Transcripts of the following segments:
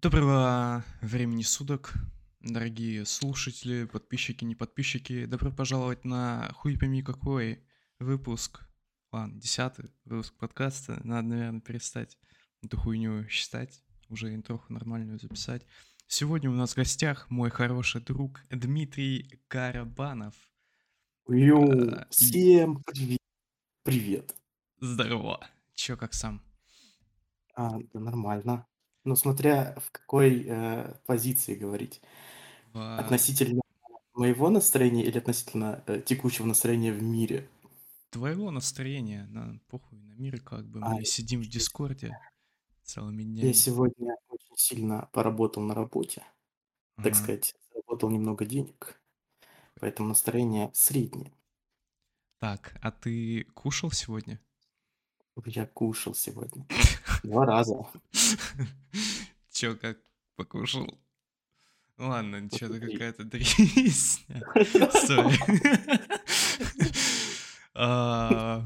Доброго времени суток, дорогие слушатели, подписчики, не подписчики. Добро пожаловать на хуй пойми какой выпуск. Ладно, десятый выпуск подкаста. Надо, наверное, перестать эту хуйню считать, уже интроху нормальную записать. Сегодня у нас в гостях мой хороший друг Дмитрий Карабанов. Йоу, А, всем привет. Привет. Здорово. Чё, как сам? А, да нормально. Ну, смотря в какой э, позиции говорить. В- Относительно моего настроения или относительно э, текущего настроения в мире? Твоего настроения, на похуй, на мир как бы. Мы А, сидим в Дискорде целыми Я днями. сегодня очень сильно поработал на работе, так Ага. сказать, заработал немного денег, поэтому настроение среднее. Так, а ты кушал сегодня? Я кушал сегодня два раза. Чё, как покушал? Ладно, что-то смотри. какая-то дресня. А,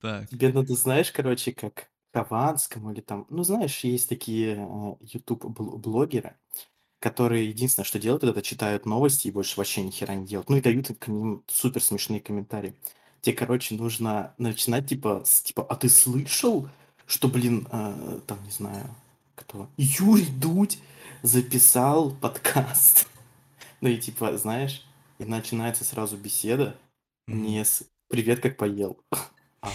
Так, Тебе надо, знаешь, короче, как Хованскому или там, ну, знаешь, есть такие э, YouTube-блогеры, которые единственное, что делают, это читают новости и больше вообще ни хера не делают. Ну и дают к ним супер смешные комментарии. Тебе, короче, нужно начинать типа с типа, а ты слышал, что, блин, э, там, не знаю, кто, Юрий Дудь записал подкаст. Ну и типа, знаешь, и начинается сразу беседа мгм. не с «Привет, как поел», а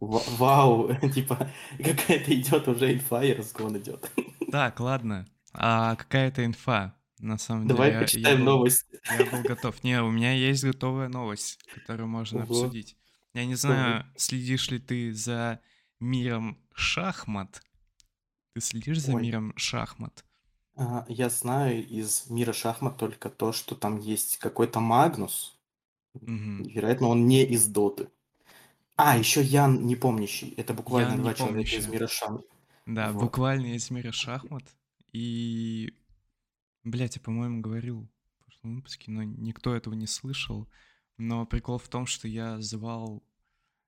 «Ва- «Вау», типа какая-то идет уже инфа и разгон идет. Так, ладно. А какая-то инфа? На самом деле, Давай я- я почитаем был- новости. Я был готов. Не, у меня есть готовая новость, которую можно Ого. обсудить. Я не знаю, следишь ли ты за миром шахмат? Ты следишь за Ой. миром шахмат? А, Я знаю из мира шахмат только то, что там есть какой-то Магнус. Мгм. Вероятно, он не из Доты. А, еще Ян Непомнящий. Это буквально Ян два человека из мира шахмат. Да, Вот. буквально из мира шахмат. И, блядь, я, по-моему, говорил в прошлом выпуске, но никто этого не слышал. Но прикол в том, что я звал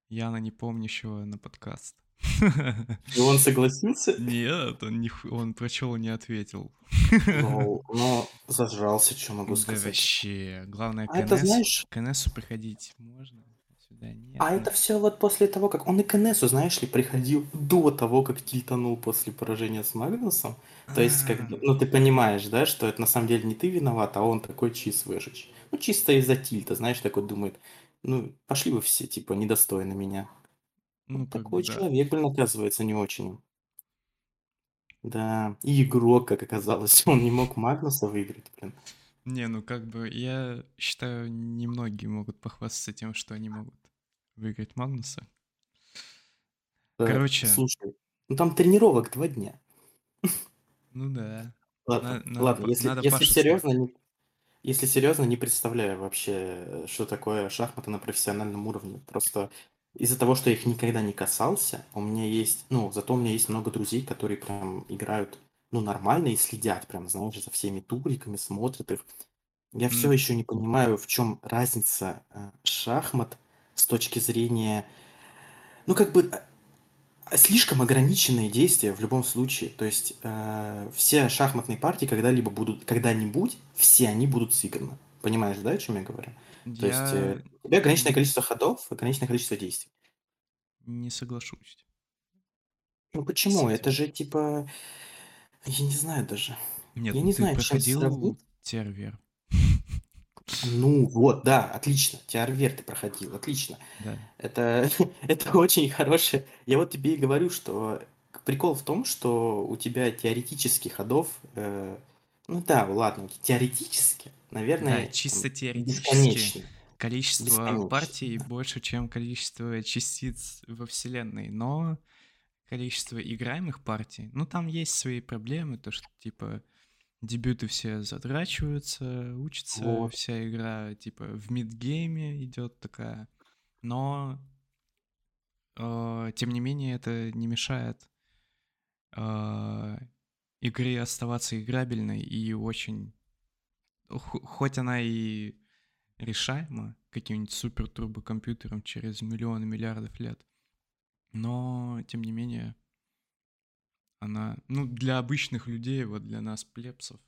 Яна Непомнящего на подкаст. И он согласился? Нет, он, ниху- он прочел и не ответил. Ну, но зажрался, что могу Да сказать. вообще. Главное, А это, КНС знаешь, к приходить можно, а сюда нет. а ну, это все вот после того, как он и к Энесу, знаешь ли, приходил до того, как тильтанул после поражения с Магнусом. То есть, как, а, ну, ты понимаешь, да, что это на самом деле не ты виноват, а он такой чист выжечь. Ну, чисто из-за тильта, знаешь, такой думает, ну, пошли вы все, типа, недостойны меня. Ну, как бы такой да. человек, блин, оказывается, не очень. Да, и игрок, как оказалось, он не мог Магнуса выиграть, блин. Не, ну как бы я считаю, немногие могут похвастаться тем, что они могут выиграть Магнуса. Э, Короче, Слушай, ну там тренировок два дня. ну да. Ладно, На- надо ладно, по- если, надо если Пашу серьезно, не, если серьезно, не представляю вообще, э, что такое шахматы на профессиональном уровне. Просто из-за того, что я их никогда не касался, у меня есть, ну, зато у меня есть много друзей, которые прям играют, ну, нормально и следят, прям, знаешь, за всеми туриками, смотрят их. Я все М, еще не понимаю, в чем разница э, шахмат с точки зрения, ну, как бы а, слишком ограниченные действия в любом случае. То есть э, все шахматные партии когда-либо будут, когда-нибудь, все они будут сыграны. Понимаешь, да, о чем я говорю? То есть э, Я у тебя ограниченное количество ходов, ограниченное количество действий. не соглашусь Ну почему? Это же типа, я не знаю даже. Нет, Я ну не ты знаю, чем проходил сравнить. Тервер. Ну вот, да, отлично. Теорвер ты проходил, отлично. Да. Это, это очень хорошее. Я вот тебе и говорю, что прикол в том, что у тебя теоретически ходов, э, ну да, ладно, теоретически, Да, наверное, там, чисто теоретически бесконечно. количество Бесконечно. партий больше, чем количество частиц во Вселенной, но количество играемых партий, ну там есть свои проблемы, то что типа дебюты все затрачиваются, учится Вот. вся игра типа в мидгейме идет такая, но э, тем не менее это не мешает э, игре оставаться играбельной и очень хо- хоть она и решаема каким-нибудь супер турбокомпьютером через миллионы миллиардов лет, но тем не менее она, ну, для обычных людей, вот для нас, плебсов,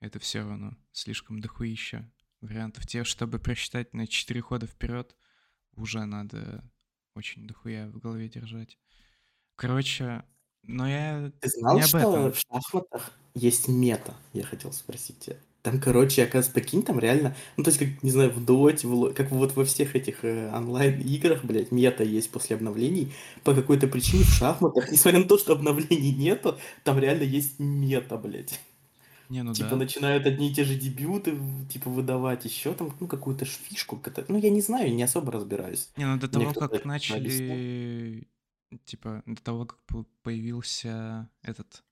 это все равно слишком дохуища вариантов. Те, чтобы просчитать на 4 хода вперед, уже надо очень дохуя в голове держать. Короче, но я Ты знал, не об что этом. в шахматах есть мета? Я хотел спросить тебя. Там, короче, оказывается, прикинь, там реально, ну, то есть, как, не знаю, в доте, в как вот во всех этих э, онлайн-играх, блядь, мета есть после обновлений. По какой-то причине в шахматах, несмотря на то, что обновлений нету, там реально есть мета, блядь. Не, ну Типа да. начинают одни и те же дебюты, типа, выдавать еще там, ну, какую-то фишку. Ну, я не знаю, не особо разбираюсь. Не, ну до Мне того, кто-то как начали, типа, до того, как по- появился этот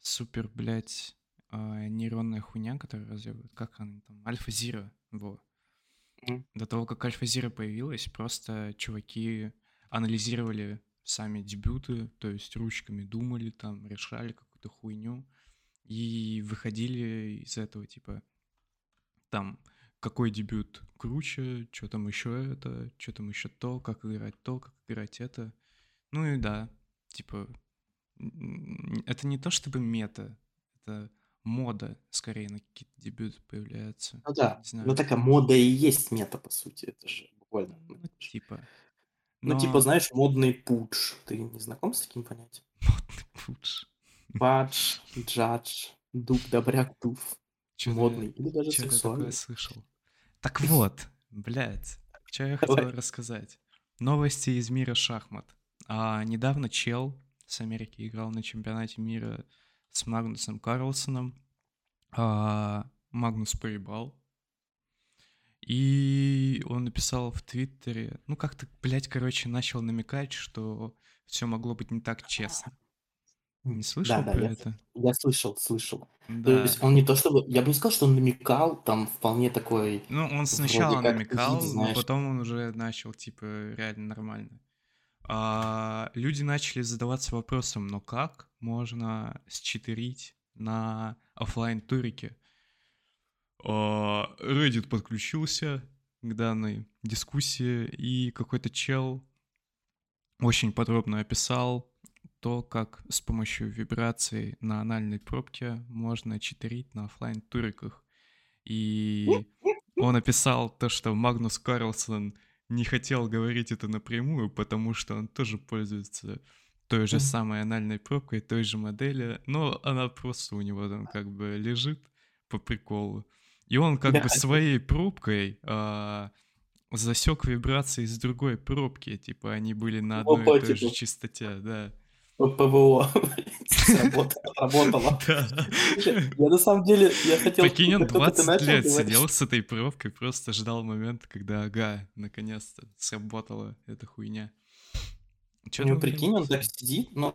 супер, блядь, а, нейронная хуйня, которая развивает, как она там, Альфа-Зира, во. Мгм. До того, как Альфа-Зира появилась, просто чуваки анализировали сами дебюты, то есть ручками думали, там, решали какую-то хуйню и выходили из этого, типа, там, какой дебют круче, что там еще это, что там еще то, как играть то, как играть это. Ну и да, типа, это не то чтобы мета, это мода скорее на какие-то дебюты появляется. Ну да, знаю. ну такая мода и есть мета, по сути, это же буквально. Ну, знаешь. типа. Ну, Но... типа, знаешь, модный пудж. Ты не знаком с таким понятием? Модный пудж. Падж, джадж, дуб, добряк, туф. Чё-то- Модный или даже такое сексуальный. слышал. Так вот, блядь, что я хотел рассказать. Новости из мира шахмат. А, недавно чел с Америки играл на чемпионате мира с Магнусом Карлсоном. А, Магнус проебал. И он написал в Твиттере, ну как-то, блядь, короче, начал намекать, что все могло быть не так честно. Не слышал Да, да, про я, это? я слышал, слышал. То Да. есть он не то чтобы... Я бы не сказал, что он намекал, там вполне такой... Ну, он сначала намекал, но потом он уже начал, типа, реально нормально. А, люди начали задаваться вопросом, но как можно считерить на оффлайн турике Reddit подключился к данной дискуссии, и какой-то чел очень подробно описал то, как с помощью вибраций на анальной пробке можно читерить на оффлайн туриках. И он описал то, что Магнус Карлсон не хотел говорить это напрямую, потому что он тоже пользуется той же самой анальной пробкой, той же модели, но она просто у него там как бы лежит по приколу. И он как Да. бы своей пробкой засек вибрации с другой пробки, типа они были на одной и той же типа. частоте, да. ПВО. Работало. Я на самом деле, я хотел... Ты 20 начал лет сидел с этой пробкой, просто ждал момента, когда, ага, наконец-то сработала эта хуйня. Чё Ну, прикинь, он так сидит, но...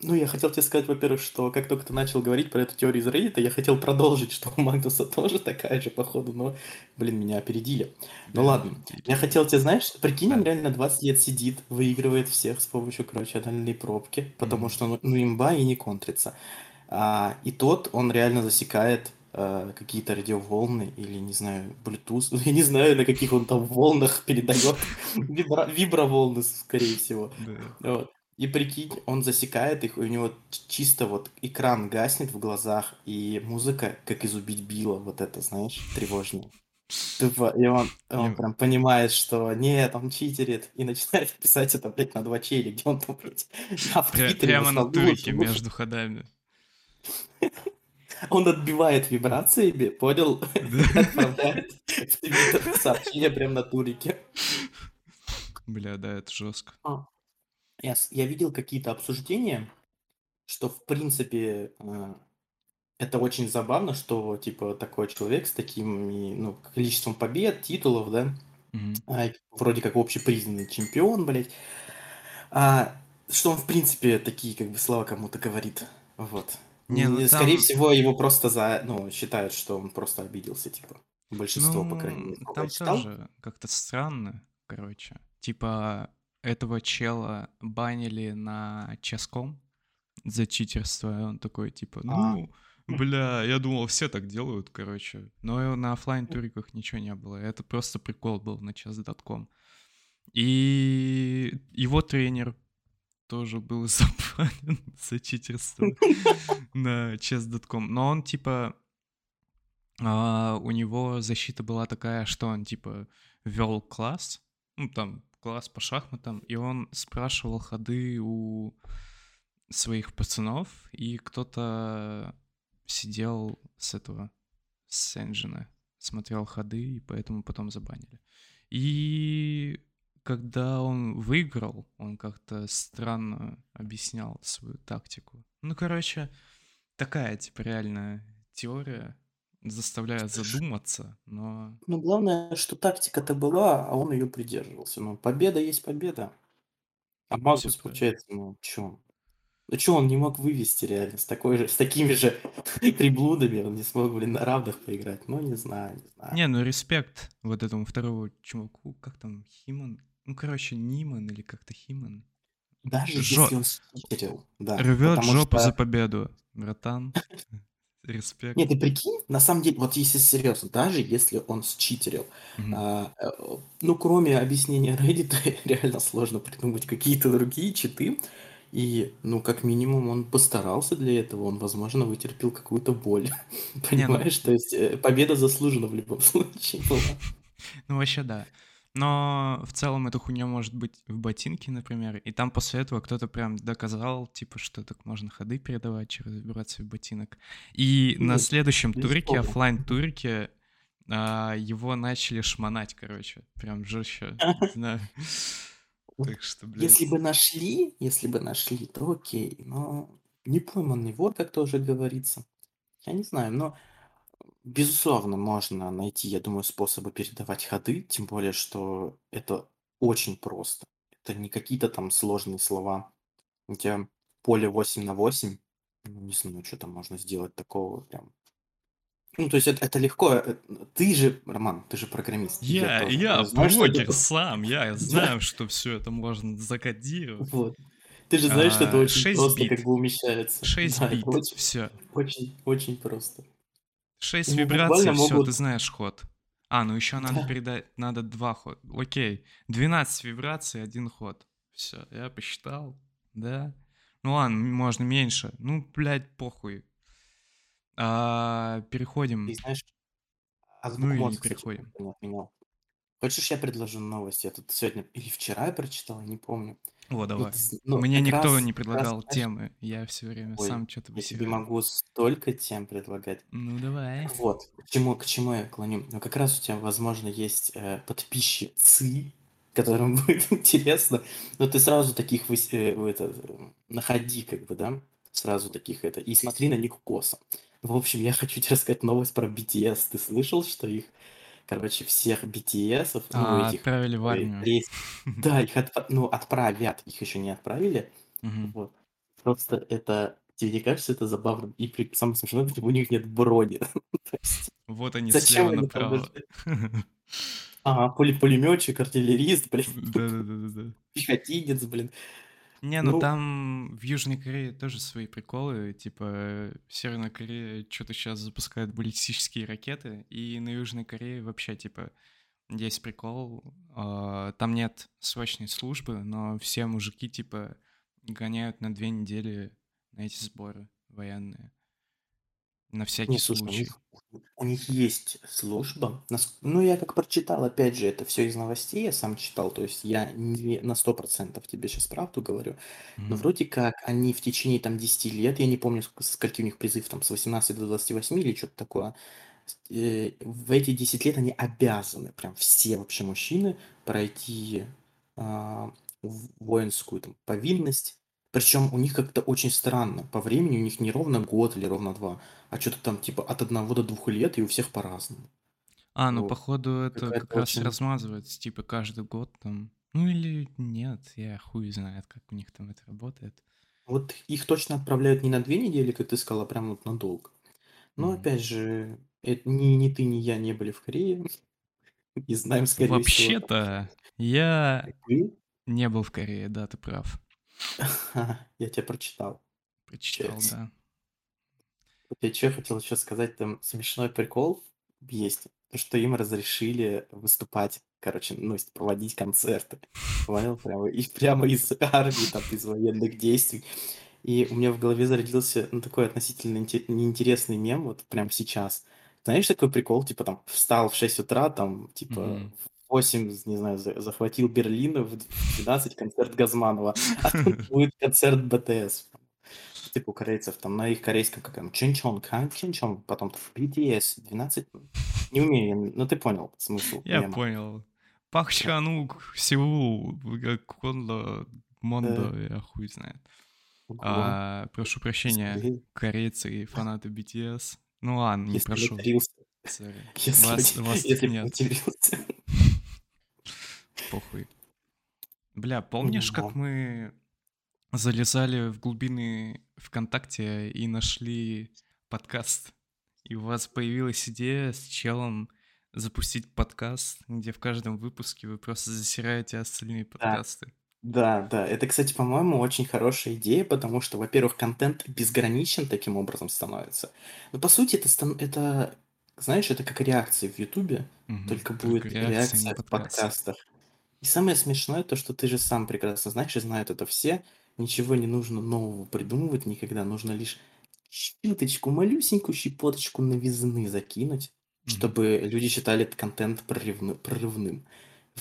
Ну, я хотел тебе сказать, во-первых, что как только ты начал говорить про эту теорию из Reddit, я хотел продолжить, что у Магнуса тоже такая же, походу, но, блин, меня опередили. Ну Да, ладно, и- я хотел тебе, знаешь, прикинь, он реально 20 лет сидит, выигрывает всех с помощью, короче, анальной пробки, потому Мгм. что, ну, ну, имба и не контрится. А, и тот, он реально засекает э, какие-то радиоволны или, не знаю, Bluetooth, я не знаю, на каких он там волнах передает, Вибра- виброволны, скорее всего. Да. Вот. И прикинь, он засекает их, и у него чисто вот экран гаснет в глазах, и музыка, как из «Убить Билла», вот это, знаешь, тревожная. Тупо, и он, он прям понимает, что нет, он читерит, и начинает писать это, блядь, на 2 или где он там, блядь, а Твиттере Прямо на между ходами. Он отбивает вибрациями, понял, отправляет в Твиттер сообщение прям на турике. Бля, да, это жестко. Я, с- я видел какие-то обсуждения, что в принципе э, это очень забавно, что типа такой человек с таким ну, количеством побед, титулов, да, а, и вроде как общепризнанный чемпион, блядь, а, что он в принципе такие как бы слова кому-то говорит, вот. Не, ну Скорее там- всего его просто за, ну, считают, что он просто обиделся, типа. Большинство, по крайней Ну, мере. там читал. тоже как-то странно, короче. Типа, этого чела банили на ческом за читерство, и он такой, типа, А. ну, бля, я думал, все так делают, короче. Но на оффлайн туриках ничего не было. Это просто прикол был на chess.com. И его тренер тоже был забанен за читерство на chess.com. Но он, типа, а, у него защита была такая, что он, типа, вел класс, ну, там, класс по шахматам, и он спрашивал ходы у своих пацанов, и кто-то сидел с этого, с Энджина, смотрел ходы, и поэтому потом забанили. И когда он выиграл, он как-то странно объяснял свою тактику. Ну, короче, такая, типа, реальная теория, заставляет задуматься, но... Ну, главное, что тактика-то была, а он ее придерживался. Ну, победа есть победа. А Всё Магнус, правильно. получается, ну, чё? Ну, чё он не мог вывести реально с такой же, с такими же приблудами, он не смог, блин, на равных поиграть. Ну, не знаю, не знаю. Не, ну респект вот этому второму чуваку, как там, Химан? Ну, короче, Ниман или как-то Химан. Даже Жо... если он считерил, да. Рвет жопу за что... победу, братан. Респект. Нет, ты прикинь, на самом деле, вот если серьезно, даже если он считерил, Мгм. а, э, ну, кроме объяснения Reddit, реально сложно придумать какие-то другие читы. И, ну, как минимум, он постарался для этого, он, возможно, вытерпел какую-то боль. Не, ну, Понимаешь? То есть э, победа заслужена в любом случае была. ну вообще да. Но в целом эта хуйня может быть в ботинке, например, и там после этого кто-то прям доказал, типа, что так можно ходы передавать через вибрацию ботинок. И на Нет, следующем турике, оффлайн турике его начали шмонать, короче, прям жестче, Так что, Если блядь. бы нашли, если бы нашли, то окей. Но не пойманный вор, как тоже говорится. Я не знаю, но безусловно можно найти, я думаю, способы передавать ходы, тем более, что это очень просто. Это не какие-то там сложные слова. У тебя поле 8 на 8, ну, не знаю, что там можно сделать такого прям. Ну, то есть это, это легко. э, Ты же, Роман, ты же программист. Я, тоже. я Знаешь, про- сам, я знаю, что все это можно закодировать. Вот. Ты же знаешь, что это А, очень 6 просто как бит. бы умещается. 6 Да, бит, очень, все. очень, очень просто. 6 Ну, вибраций, все, могут... ты знаешь ход. А, ну еще надо Да. передать, надо два хода. Окей, 12 вибраций, один ход. Все, я посчитал, да. Ну ладно, можно меньше. Ну, блядь, похуй. А, Ты переходим. знаешь, Ну азбуку или не мод, кстати, переходим. отменял. Хочешь, я предложу новость? Я тут сегодня или вчера я прочитал, я не помню. О, давай. ну, Мне никто раз, не раз, предлагал знаешь, темы. Я все время ой, сам что-то я высираю. могу столько тем предлагать. Ну давай. Вот, к чему, к чему я клоню? Ну, как раз у тебя, возможно, есть э, подписчицы, которым будет интересно, но ты сразу таких выс- э, это, находи, как бы, да, сразу таких это, и смотри на них косо. В общем, я хочу тебе рассказать новость про BTS. Ты слышал, что их, короче, всех BTS, ну, А, этих, отправили в армию. да, их отпра- ну, отправят, их еще не отправили, вот. Просто это, тебе не кажется это забавным? И при... самое смешное, что у них нет брони. Есть, Вот они зачем слева направо. Ага, пулеметчик, артиллерист, блин, Да-да-да-да. пехотинец, блин. Не, ну Ну, там в Южной Корее тоже свои приколы. Типа, Северная Корея что-то сейчас запускает баллистические ракеты, и на Южной Корее вообще, типа, есть прикол. а, Там нет срочной службы, но все мужики, типа, гоняют на две недели на эти сборы военные. На всякий не, слушай, у случай. них, у них есть служба. Ну, я как прочитал, опять же, это все из новостей, я сам читал, то есть я не на 100% тебе сейчас правду говорю. Но Мгм. вроде как они в течение там 10 лет, я не помню, ск- скольки у них призыв, там с 18 до 28 или что-то такое, с- э, в эти 10 лет они обязаны, прям все вообще мужчины, пройти а, в- воинскую там, повинность. Причем у них как-то очень странно, по времени у них не ровно год или ровно два, а что-то там типа от одного до двух лет, и у всех по-разному. А, ну, Вот. походу, это Какая-то как раз очень... размазывается, типа, каждый год там. Ну или нет, я хуй знает, как у них там это работает. Вот их точно отправляют не на две недели, как ты сказала, а прям вот надолго. Но Мгм. опять же, это ни, ни ты, ни я не были в Корее. И знаем, скорее всего, Вообще-то, я вы. не был в Корее, да, ты прав. Я тебя прочитал. Прочитал, да. Вот я что хотел еще сказать, там смешной прикол есть, то, что им разрешили выступать короче, ну, проводить концерты. Понял? Прямо, и прямо из армии, там, из военных действий. И у меня в голове зародился, ну, такой относительно неинтересный мем, вот прям сейчас. Знаешь, такой прикол, типа, там, встал в 6 утра, там, типа, Мгм. В 8, не знаю, захватил Берлин, в 12 концерт Газманова, а тут будет концерт БТС. Типа у корейцев, там, на их корейском как там Чинчон, Кан Чинчон, потом BTS, 12, не умею я, ну ты понял смысл Я мема. понял. Пак Чханук, Сеул, Кондо, Мондо, я хуй знает. А, прошу прощения, корейцы и фанаты BTS. Ну ладно, не прошу. если, Вас, вас если нет. Похуй. Бля, помнишь, Да. как мы залезали в глубины ВКонтакте и нашли подкаст? И у вас появилась идея с челом запустить подкаст, где в каждом выпуске вы просто засираете остальные подкасты. Да, да. Это, кстати, по-моему, очень хорошая идея, потому что, во-первых, контент безграничен таким образом становится. Но по сути это, стан- это знаешь, это как реакции в Ютубе, Мгм. только будет реакция, реакция в подкаст. подкастах. И самое смешное то, что ты же сам прекрасно знаешь и знают это все. Ничего не нужно нового придумывать никогда. Нужно лишь чуточку, малюсенькую щепоточку новизны закинуть, Мгм. чтобы люди считали этот контент прорывны- прорывным.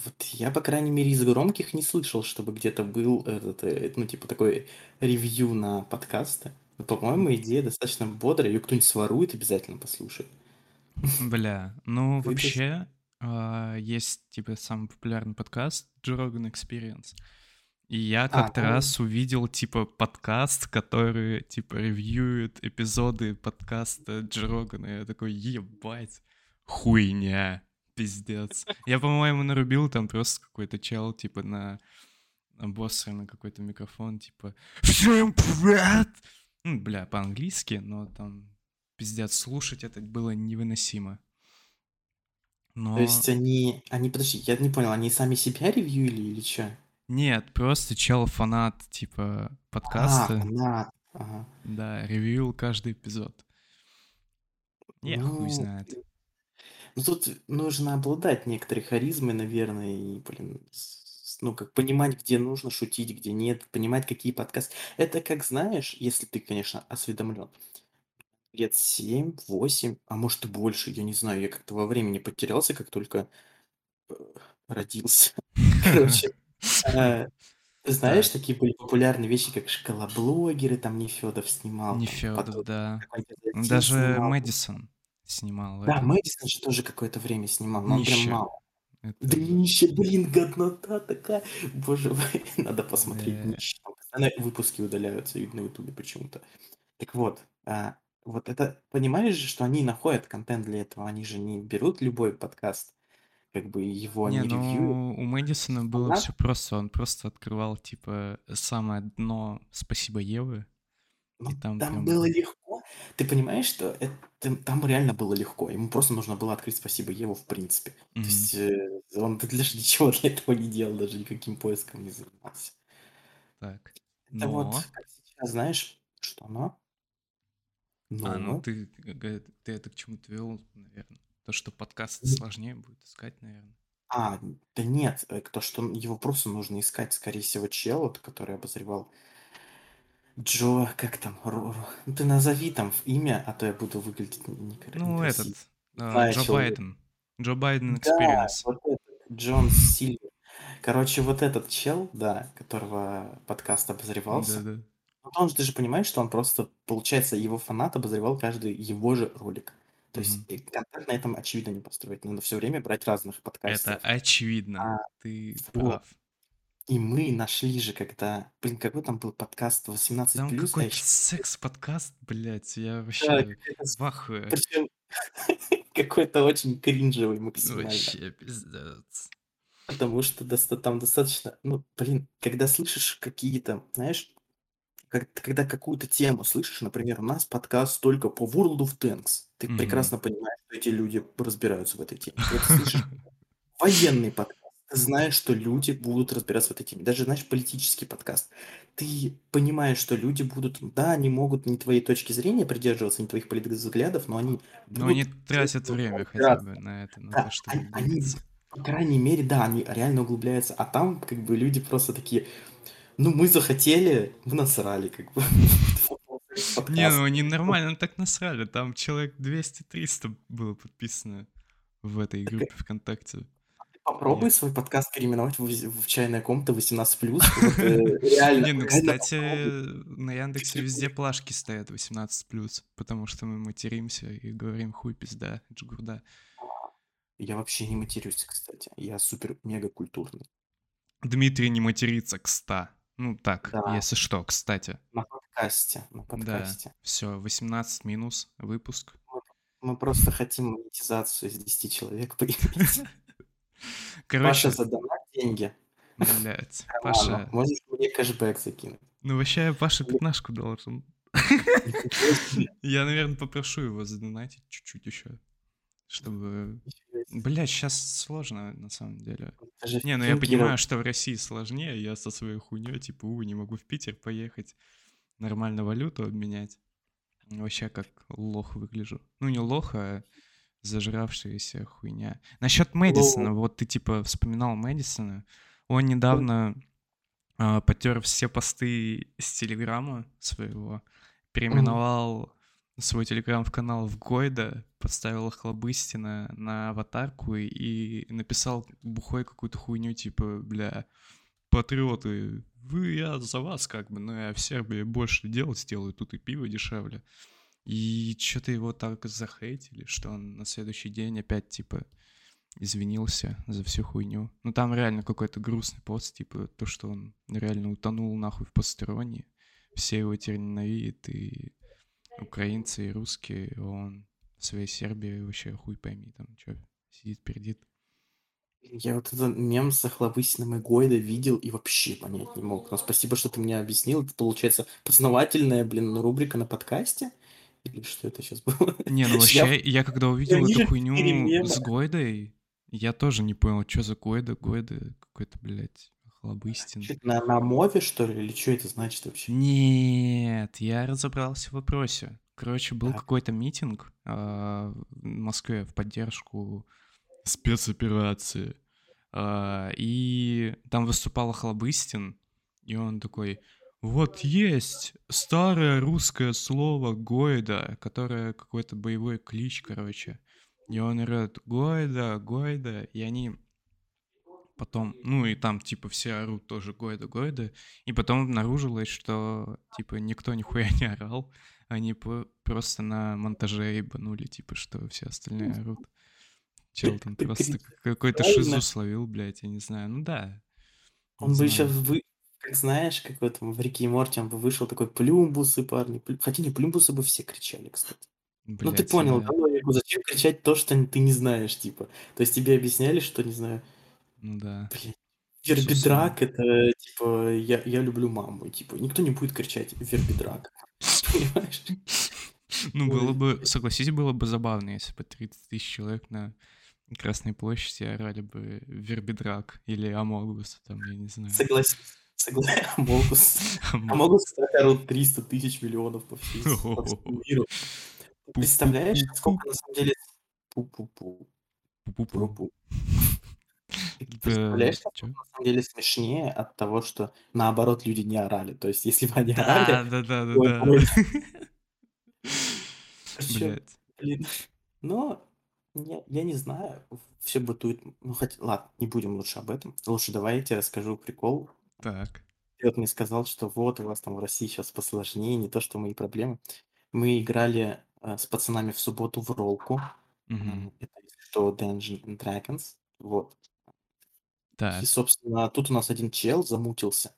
Вот я, по крайней мере, из громких не слышал, чтобы где-то был этот, э, ну, типа, такой ревью на подкасты. Но, по-моему, идея достаточно бодрая, ее кто-нибудь сворует, обязательно послушает. Бля, ну вообще есть типа самый популярный подкаст Joe Rogan Experience. И я как-то ну. раз увидел типа подкаст, который типа ревьюет эпизоды подкаста Джо Рогана. И я такой, ебать, хуйня, пиздец. Я, по-моему, нарубил там просто какой-то чел, типа на обоссанный какой-то микрофон, типа «Всем привет!» Ну, бля, по-английски, но там пиздец, слушать это было невыносимо. Но... То есть они, они, подожди, я не понял, они сами себя ревьюили или что? Нет, просто чел-фанат, типа, А, подкаста, фанат. Ага. да, ревьюил каждый эпизод. Я хуй Ну, знает. Ну, тут нужно обладать некоторой харизмой, наверное, и, блин, ну, как понимать, где нужно шутить, где нет, понимать, какие подкасты. Это как, знаешь, если ты, конечно, осведомлен, лет 7, 8, а может и больше, я не знаю, я как-то во времени потерялся, как только э, родился. Короче, э, ты знаешь, Так. такие были популярные вещи, как школоблогеры, там Нефедов снимал, потом да. Даже снимал. Мэдисон снимал Да, это. Мэдисон же тоже какое-то время снимал, но прям мало. Это Да нище, блин, годнота такая. Боже мой, надо посмотреть Да. нище. Выпуски удаляются видно, на ютубе почему-то. Так вот, а, вот это, понимаешь же, что они находят контент для этого, они же не берут любой подкаст, как бы его Не, не ревьюют. ну у Мэдисона было Фанат? все просто. Он просто открывал, типа, самое дно «Спасибо, Евы». Ну, там там прям... было легко. Ты понимаешь, что это, там реально было легко. Ему просто нужно было открыть «Спасибо, Еву» в принципе. То Мгм. есть э, он даже ничего для этого не делал, даже никаким поиском не занимался. Так. Это Но... вот, как сейчас, знаешь, что оно? А, ну Но ты, ты это к чему-то вел, наверное. То, что подкаст сложнее будет искать, наверное. А, да нет, э, то, что его просто нужно искать, скорее всего, чел, вот, который обозревал Джо, как там, Ро- Ро- ну ты назови там имя, а то я буду выглядеть н- некра- Ну, этот, а, Джо человека. Байден. Джо Байден Да, Experience. вот этот, Джон Сильвер. Короче, вот этот чел, да, которого подкаст обозревался, Да-да. Вот он же, ты же понимаешь, что он просто, получается, его фанат обозревал каждый его же ролик. То есть Мгм. э, контент на этом очевидно не построить. Надо все время брать разных Это подкастеров. очевидно. А, Ты вот. прав. И мы нашли же, когда... Блин, какой там был подкаст 18+, Там а какой-то еще... секс-подкаст, блядь, я вообще в ахуе. причем какой-то очень кринжевый максимально. Вообще пиздец. Потому что доста- там достаточно... Ну, блин, когда слышишь какие-то, знаешь, как- когда какую-то тему слышишь, например, у нас подкаст только по World of Tanks, ты Мгм. прекрасно понимаешь, что эти люди разбираются в этой теме. Когда ты слышишь военный подкаст, ты знаешь, что люди будут разбираться в этой теме. Даже, знаешь, политический подкаст. Ты понимаешь, что люди будут... Да, они могут не твоей точки зрения придерживаться, не твоих политических взглядов, но они Но они тратят время хотя бы на это, на Да, то, чтобы они. По крайней мере, да, они реально углубляются, а там как бы люди просто такие: "Ну, мы захотели, мы насрали", как бы. Не, ну они нормально так насрали. Там человек 200-300 было подписано в этой группе ВКонтакте. Попробуй Я свой подкаст переименовать в в "Чайная комната 18+". Вот, э, реально, Не, ну, кстати, попробуй. на Яндексе везде плашки стоят 18+, потому что мы материмся и говорим: "Хуй, пизда, джгурда". А, я вообще не матерюсь, кстати. Я супер мега культурный. Дмитрий не матерится, кста. Ну так, Да. если что, кстати. На подкасте, на Да, подкасте. всё, 18 минус выпуск. Мы мы просто хотим монетизацию из 10 человек. Паша, Короче задонать деньги. Блядь, Нормально. Паша Можешь мне кэшбэк закинуть. Ну, вообще, я Паше пятнашку должен. Я, наверно, попрошу его задонатить чуть-чуть ещё, чтобы Блядь, щас сложно на самом деле. Это же Не, ну я понимаю, что в России сложнее. Я со своей хуйнёй, типа, у, не могу в Питер поехать, нормально валюту обменять. Вообще как лох выгляжу. Ну, не лох, а зажравшаяся хуйня. Мэдисона, Ну вот ты, типа, вспоминал Мэдисона. Он недавно, а, потёр все посты с "Телеграма" своего, переименовал свой "Телеграм" в Гойда, поставил Охлобыстина на аватарку и написал бухой какую-то хуйню, типа: "Бля, патриоты, вы я за вас как бы, но я в Сербии больше дел сделаю, тут и пиво дешевле". И чё-то его так захейтили, что он на следующий день опять, типа, извинился за всю хуйню. Ну, там реально какой-то грустный пост, типа, то, что он реально утонул нахуй в постороннее. Все его теперь ненавидят, и украинцы, и русские. Он в своей Сербии вообще хуй пойми там чё, сидит, пердит. Я вот этот мем с Охлобыстиным и Гойда видел и вообще понять не мог. Но спасибо, что ты мне объяснил. Это получается познавательная, блин, рубрика на подкасте? Или что это щас было? Не, ну Я вообще, я когда я увидел эту вижу 4 хуйню с Гойдой, я тоже не понял, чё за Гойда. Гойда какой-то, блядь, Охлобыстин. Чё это на на мове, что ли, или чё это значит вообще? Нет, я разобрался в вопросе. Короче, был Так. какой-то митинг, а, в Москве в поддержку спецоперации. А, и там выступал Охлобыстин, и он такой: "Вот есть старое русское слово "Гойда", которое какой-то боевой клич, короче". И он орёт: "Гойда, Гойда". И они потом ну и там типа все орут тоже: "Гойда, Гойда". И потом обнаружилось, что типа никто нихуя не орал. Они по просто на монтаже ебанули, типа, что все остальные орут. Чел там просто какой-то шизу словил, блядь, я не знаю. Ну да, Он бы знаю. вы как знаешь, как в этом, в "Рике и Морти", он бы вышел такой: "Плюмбусы, парни, плю" Хотя не, плюмбусы бы все кричали, кстати. Ну, ты Блядь, понял, да, логику? Зачем кричать то, что ты не знаешь, типа? То есть тебе объясняли, что, не знаю Ну да. блин, вербидрак- это типа я я люблю маму, типа. Никто не будет кричать вербидрак. Понимаешь? Ну, было бы, согласись, было бы забавно, если бы 30 тысяч человек на Красной площади орали бы вербидрак или Амогус, там, я не знаю. Согласись, согла Амогус. Амогус, орут 300 тысяч миллионов по всему миру. Представляешь, насколько на самом деле пу-пу-пу, Пу-пу-пу. Да, представляешь, чё? насколько на самом деле смешнее от того, что, наоборот, люди не орали. То есть, если бы они орали, Да, да-да-да-да. проще. Причём, Блядь. блин, но я я не знаю, в всё бытует. Ну, хоть ладно, не будем лучше об этом. Лучше давай я те расскажу прикол. Так. Ты вот мне сказал, что вот у вас там в России щас посложнее, не то что мои проблемы. Мы играли, э, с пацанами в субботу в роллку. Мгм. М, это, если что, Dungeons and Dragons. Вот. И, Так. собственно, тут у нас один чел замутился.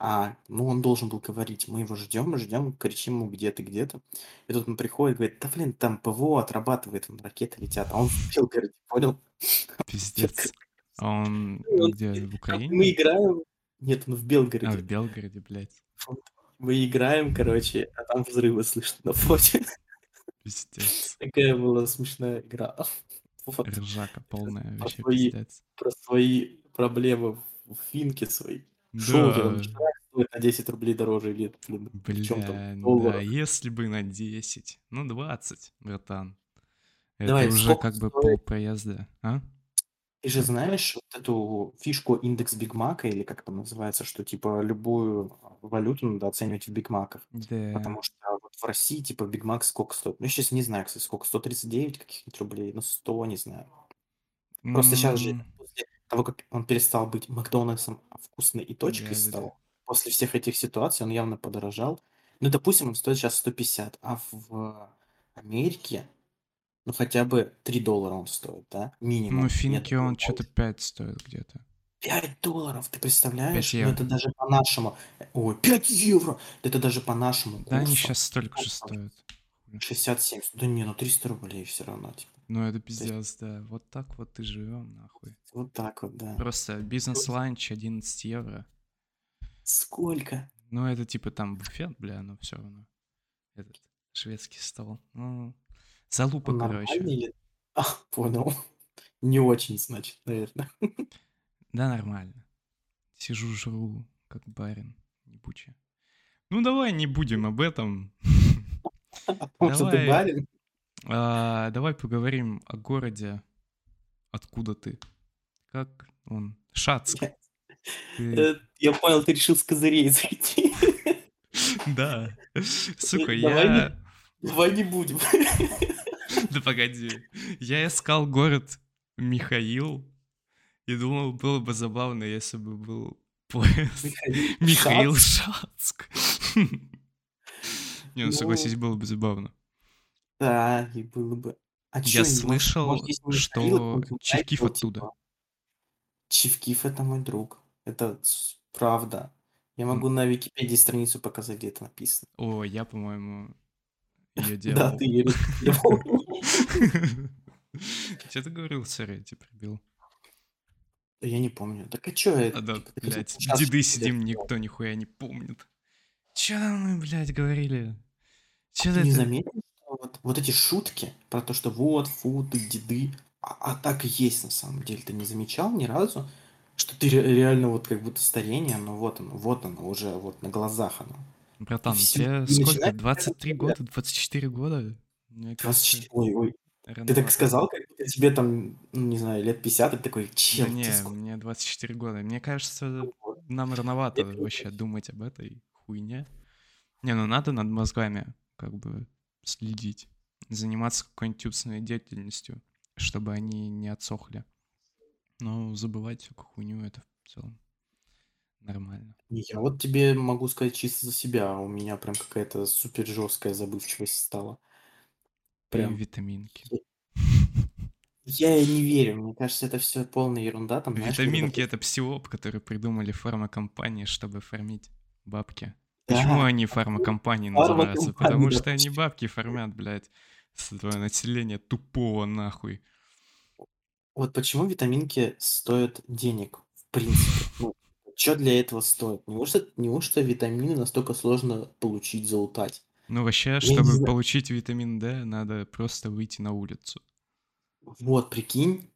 А, ну, он должен был говорить. Мы его ждём, ждём, кричим ему: "Где ты, где ты?" И тут он приходит, говорит: "Да, блин, там ПВО отрабатывает, вон ракеты летят". А он в Белгороде, понял? Пиздец. А он И где, в Мы Украине? играем Нет, он в А, в Белгороде. Белгороде, блядь. Мы играем, короче, а там взрывы слышно на фоне. Пиздец. Такая была смешная игра. Вот. Ржака полная, Про вообще свои пиздец. про свои проблемы в финке. Шулдером Да. стоит на 10 рублей дороже или, блин, в чём там, Бля, да, если бы на 10, ну 20, братан. Это Давай, уже как бы стоит? полпроезда, а? Ты же знаешь вот эту фишку индекс Биг Мака, или как там называется, что типа любую валюту надо оценивать в Биг Маках. Да. Потому что вот в России типа Биг Мак сколько стоит? Ну, я сейчас не знаю, кстати, сколько, 139 каких-нибудь рублей, ну, 100, не знаю. Просто сейчас же, М, после того, как он перестал быть Макдональдсом, а вкусной и точкой Да-да-да. стал, после всех этих ситуаций он явно подорожал. Ну, допустим, он стоит сейчас 150, а в Америке, ну, хотя бы 3 доллара он стоит, да? Минимум. Ну, финки он что-то 5 стоит где-то. 5 долларов, ты представляешь? 5 Ну, евро. это даже по нашему. Ой, 5 евро! Это даже по нашему Да, они сейчас столько же стоят. 60-70. Да не, ну 300 рублей все равно. Типа. Ну, это пиздец, да. Вот так вот и живем, нахуй. вот так вот, да. Просто бизнес-ланч 11 евро. Сколько? Ну, это типа там буфет, бля, но все равно. Этот шведский стол. Ну, залупа, Он короче. или... А, понял. Не очень, значит, наверное. Да, нормально. Сижу, жру, как барин, ебучий. Ну, давай не будем об этом. Давай, барин. а, давай поговорим о городе. Откуда ты? Как он? Шацк. Я, Ты... э, я понял, ты решил с козырей зайти. Да. Сука, не, я... давай не будем. Да погоди. Я искал город Михаил и думал, было бы забавно, если бы был поезд Михаил Шацк. Не, ну Ну, согласись, было бы забавно. да, и было бы. А Я слышал, что Чевкиф оттуда. типа. Чевкиф это мой друг. Это правда. Я могу на Википедии страницу показать, где это написано. О, я, по-моему, ее Да, делал. ты её редактировал. Че ты говорил, сори, я тебя прибил. Да Я не помню. Так а чё я, А да, блядь, деды что сидим, никто нихуя не помнит. Че там мы, блядь, говорили? А Че ты не это? заметил, что вот, вот эти шутки про то, что вот, фу, ты деды, а, а так и есть на самом деле. Ты не замечал ни разу, что ты ре- реально вот как будто старение, но вот оно, вот оно, уже вот на глазах оно. Братан, все, тебе сколько? начинает 23 когда года, 24 года? Мне кажется, 24, ой, ой, ты так сказал, как будто тебе там, ну, не знаю, лет 50, и ты такой, Да чел, не, сколько? мне 24 года. Мне кажется, нам рановато Это вообще думать об этой хуйне. Не, ну надо над мозгами как бы следить, заниматься какой-нибудь умственной деятельностью, чтобы они не отсохли. Но забывать всякую хуйню это в целом нормально. Я вот тебе могу сказать чисто за себя, у меня прям какая-то супер жесткая забывчивость стала. Прям. витаминки. Я не верю, мне кажется, это все полная ерунда, там, знаешь, Витаминки это псиоп, который придумали фармакомпании, чтобы фармить бабки. Почему они фармакомпании называются? Потому что они бабки фармят, блядь, с твое население тупого нахуй. Вот почему витаминки стоят денег, в принципе? Ну, что для этого стоит? Неужто, неужто витамины настолько сложно получить, залутать? Ну, вообще, Я не чтобы получить витамин D, надо просто выйти на улицу. Вот, прикинь,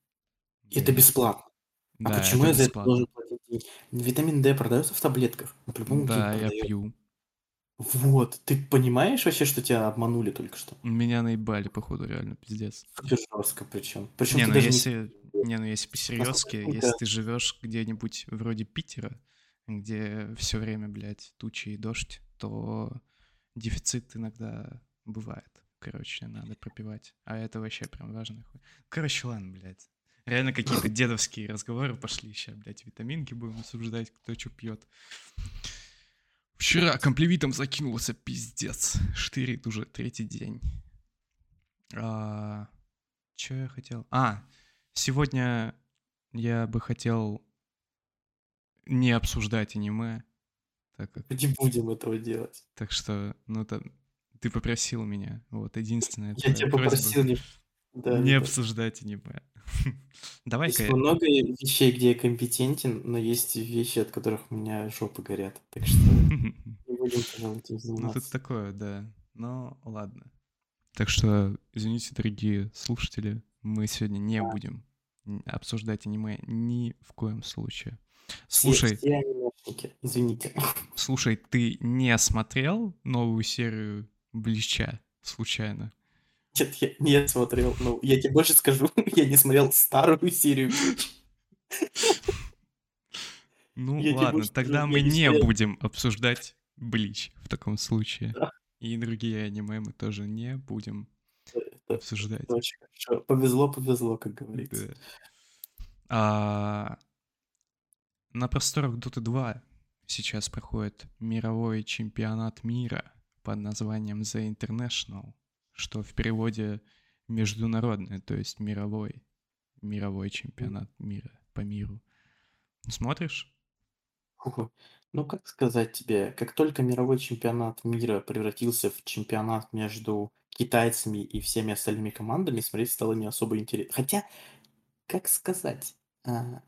это Да, бесплатно. А да, почему это я за это бесплатно. должен платить? Витамин D продается в таблетках, ну, по-любому Да, я пью. Вот, ты понимаешь вообще, что тебя обманули только что? Меня наебали, походу, реально, пиздец. Супер жестко причем. Причем Не, ты ну даже не если, не, ну если по-серьезки, насколько если ты живешь где-нибудь вроде Питера, где все время, блядь, тучи и дождь, то дефицит иногда бывает. Короче, надо пропивать. А это вообще прям важно. Короче, ладно, блядь. Реально какие-то дедовские разговоры пошли. Сейчас, блядь, витаминки будем обсуждать, кто что пьет. Вчера комплевитом закинулся, пиздец. Штырит уже третий день. А, что я хотел? А, сегодня я бы хотел не обсуждать аниме, так как, Не будем этого делать. так что, ну там, ты попросил меня, вот, единственная Я тебя попросил не... Да, не да. обсуждать аниме. Есть Давай-ка, много вещей, где я компетентен, но есть вещи, от которых у меня жопы горят. Так что не будем, пожалуй, этим ну заниматься. тут такое, да, ну ладно. Так что, извините, дорогие слушатели, мы сегодня не будем обсуждать аниме ни в коем случае. Все, Слушай, все анимешники, извините. Слушай, ты не смотрел новую серию Блича случайно? Нет, я не смотрел. Ну, я тебе больше скажу, я не смотрел старую серию. Ну Я ладно, тогда мы не будем обсуждать Блич в таком случае. И другие аниме мы тоже не будем обсуждать. Повезло, повезло, как говорится. На просторах Dota 2 сейчас проходит мировой чемпионат мира под названием The International, что в переводе международный, то есть мировой, мировой чемпионат мира по миру. Смотришь? Ну, как сказать тебе, как только мировой чемпионат мира превратился в чемпионат между китайцами и всеми остальными командами, смотреть стало не особо интересно. Хотя, как сказать, а,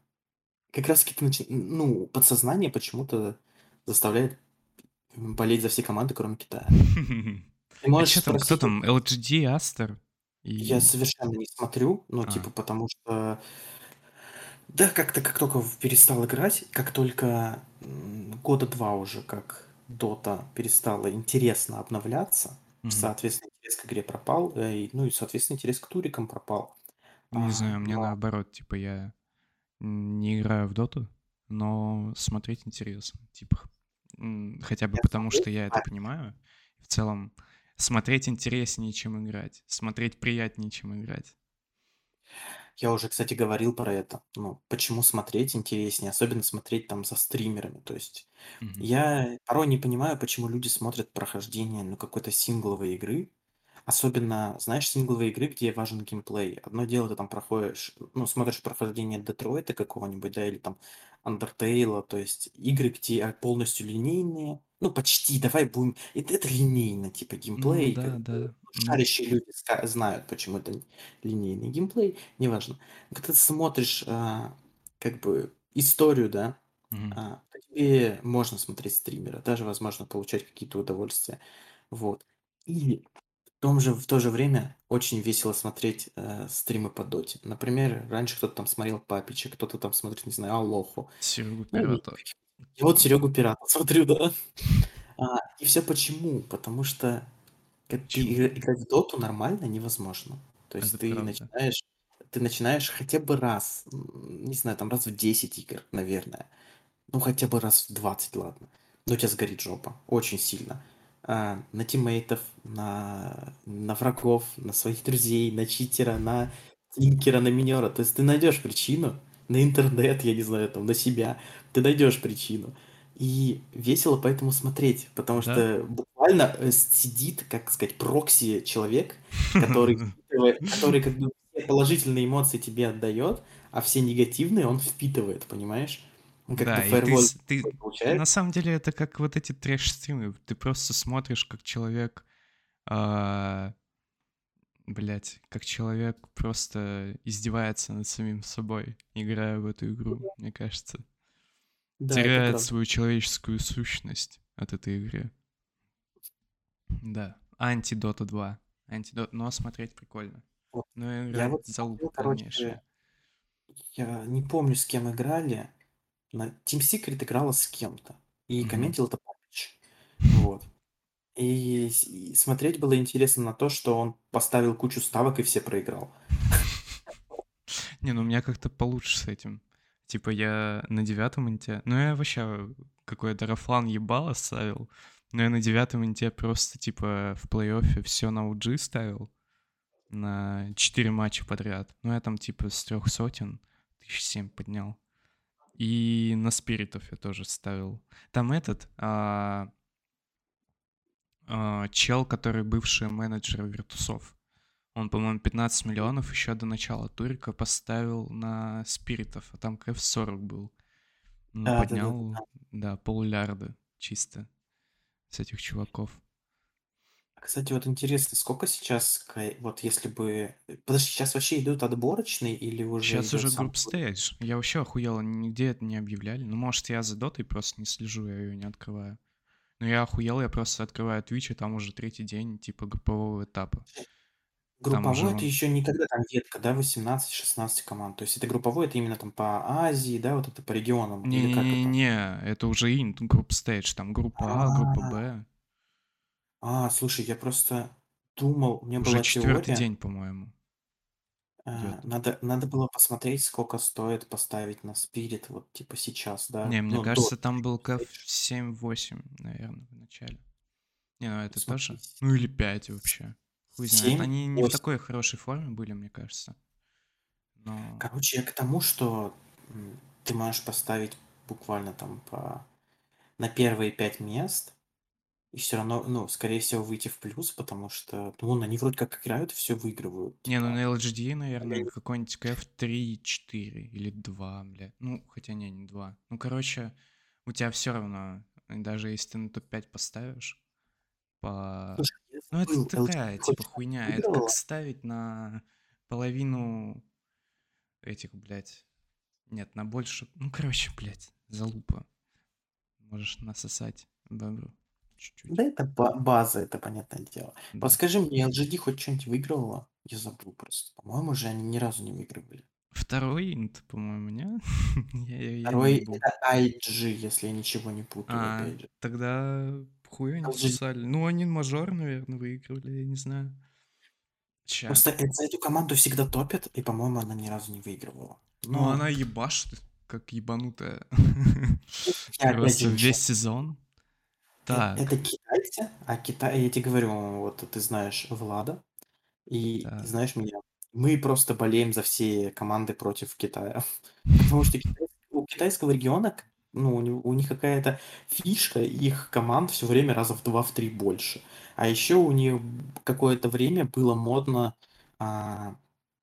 как раз таки ты начи- ну, подсознание почему-то заставляет болеть за все команды, кроме Китая. Ты А что там, кто там? LGD, Астер? я совершенно не смотрю, ну, А. типа, потому что Да, как-то как только перестал играть, как только года два уже, как Дота перестала интересно обновляться, Мгм. соответственно, интерес к игре пропал, э, и, ну и, соответственно, интерес к турикам пропал. Не А, знаю, мне но наоборот, типа я не играю в доту, но смотреть интересно. Типа, хотя бы я потому, что смотреть, я это а, понимаю. В целом, смотреть интереснее, чем играть. Смотреть приятнее, чем играть. я уже, кстати, говорил про это. Ну, почему смотреть интереснее, особенно смотреть там за стримерами. То есть Мгм. я порой не понимаю, почему люди смотрят прохождение, ну, какой-то сингловой игры, Особенно, знаешь, сингловые игры, где важен геймплей. Одно дело, ты там проходишь, ну, смотришь прохождение Детройта какого-нибудь, да, или там Undertale, то есть игры, где полностью линейные, ну, почти, давай будем, это, это линейно, типа, Ну геймплей, да, как да. ну, Ну, шарящие люди знают, почему это линейный геймплей, неважно. Когда ты смотришь, а, как бы, историю, да, мгм. а, тебе можно смотреть стримера, даже, возможно, получать какие-то удовольствия, вот. И том же, в то же время очень весело смотреть э, стримы по доте. Например, раньше кто-то там смотрел Папича, кто-то там смотрит, не знаю, Алоху. Серегу Ну, и Пирата. и вот Серегу Пирата смотрю, да. А, и все почему? Потому что Почему? играть в доту нормально невозможно. То есть Это ты правда. начинаешь, ты начинаешь хотя бы раз, не знаю, там раз в 10 игр, наверное. Ну, хотя бы раз в 20, ладно. Но у тебя сгорит жопа. Очень сильно. А, на тиммейтов, на, на врагов, на своих друзей, на читера, на тинкера, на минера. То есть ты найдешь причину. На интернет, я не знаю, там, на себя. Ты найдешь причину. И весело поэтому смотреть, потому Да? что буквально э, сидит, как сказать, прокси человек, который, который как бы положительные эмоции тебе отдает, а все негативные он впитывает, понимаешь? Ну, как Да, и ты, фаервол ты... получается. На самом деле это как вот эти трэш-стримы. Ты просто смотришь, как человек... Блять, как человек просто издевается над самим собой, играя в эту игру, мне кажется. Да, теряет свою человеческую сущность от этой игры. Да. Антидота 2. Антидот, но смотреть прикольно. Вот. Но Я играть вот залупа смотрел, полнейшая. короче, я не помню, с кем играли. На Team Secret играла с кем-то. И Мгм. комментил это Папич. Вот. И, и смотреть было интересно на то, что он поставил кучу ставок и все проиграл. Не, ну у меня как-то получше с этим. Типа я на девятом инте... Ну я вообще какой-то рафлан ебало ставил. Но я на девятом инте просто типа в плей-оффе все на UG ставил. На 4 матча подряд. Ну я там типа с трех сотен тысяч семь поднял. И на спиритов я тоже ставил. Там этот... а, а, чел, который бывший менеджер Виртусов. Он, по-моему, 15 миллионов еще до начала турика поставил на спиритов, а там КФ 40 был. Ну, Да, да, да, поднял, да. да, поллярда чисто с этих чуваков. Кстати, вот интересно, сколько сейчас, вот если бы... Подожди, сейчас вообще идут отборочные или уже Сейчас идет уже сам групп турнир? стейдж. Я вообще охуел, нигде это не объявляли. Ну, может, я за дотой просто не слежу, я ее не открываю. Но я охуел, я просто открываю Twitch, и там уже третий день, типа, группового этапа. Там уже Групповой это еще никогда там ветка, да, 18-16 команд. То есть это групповой, это именно там по Азии, да, вот это по регионам, или как это? Не-не-не, это уже инт, групп стейдж, там группа А, группа А, Б. а, слушай, я просто... думал, у меня Уже была четвертый теория. день, по-моему, идет. надо, надо было посмотреть, сколько стоит поставить на спирит, вот типа сейчас, да? Не, мне Ну, до кажется, там был Stage. 7-8, наверное, в начале. Не, ну это Смотри, тоже. Ну или 5 вообще. Хуй знает. 7, Они не в 8. такой хорошей форме были, мне кажется. Но... Короче, я к тому, что м, ты можешь поставить буквально там по на первые пять мест, и все равно, ну, скорее всего, выйти в плюс, потому что, ну, вон, они вроде как играют и все выигрывают. Не, ну Типа, на LGD, наверное, какой-нибудь кэф 3-4 или 2, бля. Ну, хотя не, не 2. Ну, короче, у тебя все равно, даже если ты на топ-5 поставишь, по... слушай, Ну, это такая, LGD типа, хуйня. Это как ставить на половину этих, блядь. Нет, на больше. Ну, короче, блядь, залупа. Можешь насосать бобру чуть-чуть. Да это ба- база, это понятное дело. Да. Подскажи мне, LGD хоть что-нибудь выигрывала? Я забыл просто. По-моему, же они ни разу не выигрывали. Второй инт, по-моему, не? я, я- я Второй не был. это IG, если я ничего не путаю, А, тогда хуй они сосали. Ну, они мажор, наверное, выигрывали, я не знаю. Ща. Просто за эту команду всегда топят, и, по-моему, она ни разу не выигрывала. Ну, Но она ебашит, как ебанутая. я опять Просто весь сезон. Э- Так, Это китайцы, а Китай, я тебе говорю, вот ты знаешь Влада, и так. знаешь меня. Мы просто болеем за все команды против Китая. Потому что китай- у китайского региона, к- ну, у, него- у них какая-то фишка, их команд все время раза в два, в три больше. А еще у них какое-то время было модно, а,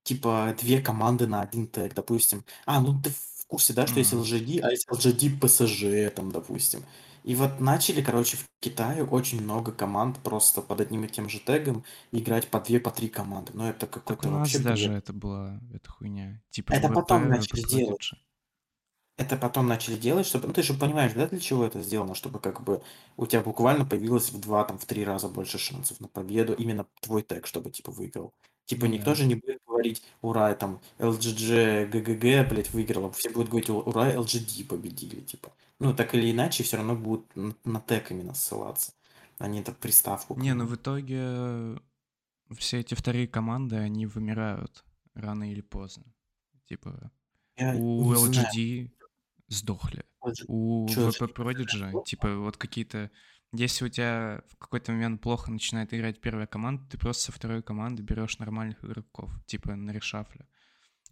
типа, две команды на один тег, допустим. А, ну ты в курсе, да, что есть М. LGD, а есть LGD PSG, там, допустим. И вот начали, короче, в Китае очень много команд просто под одним и тем же тегом играть по две, по три команды. Ну, это Так какой-то у нас вообще даже бред. это была эта хуйня. Типа Это ВВП, потом начали делать. же. Это потом начали делать, чтобы... Ну, ты же понимаешь, да, для чего это сделано? Чтобы как бы у тебя буквально появилось в два, там, в три раза больше шансов на победу. Именно твой тег, чтобы, типа, выиграл. Типа, Ну никто же не будет говорить, ура, там, LGG, GGG, блядь, выиграла. Все будут говорить, ура, LGD победили, типа. Ну, так или иначе, все равно будут на, на тег именно ссылаться, а не это приставку Не, ну в итоге все эти вторые команды, они вымирают рано или поздно. Типа Я у не знаю. LGD сдохли. LG У VP LGD Prodigy, типа вот какие-то... Если у тебя в какой-то момент плохо начинает играть первая команда, ты просто со второй команды берешь нормальных игроков, типа на решафле.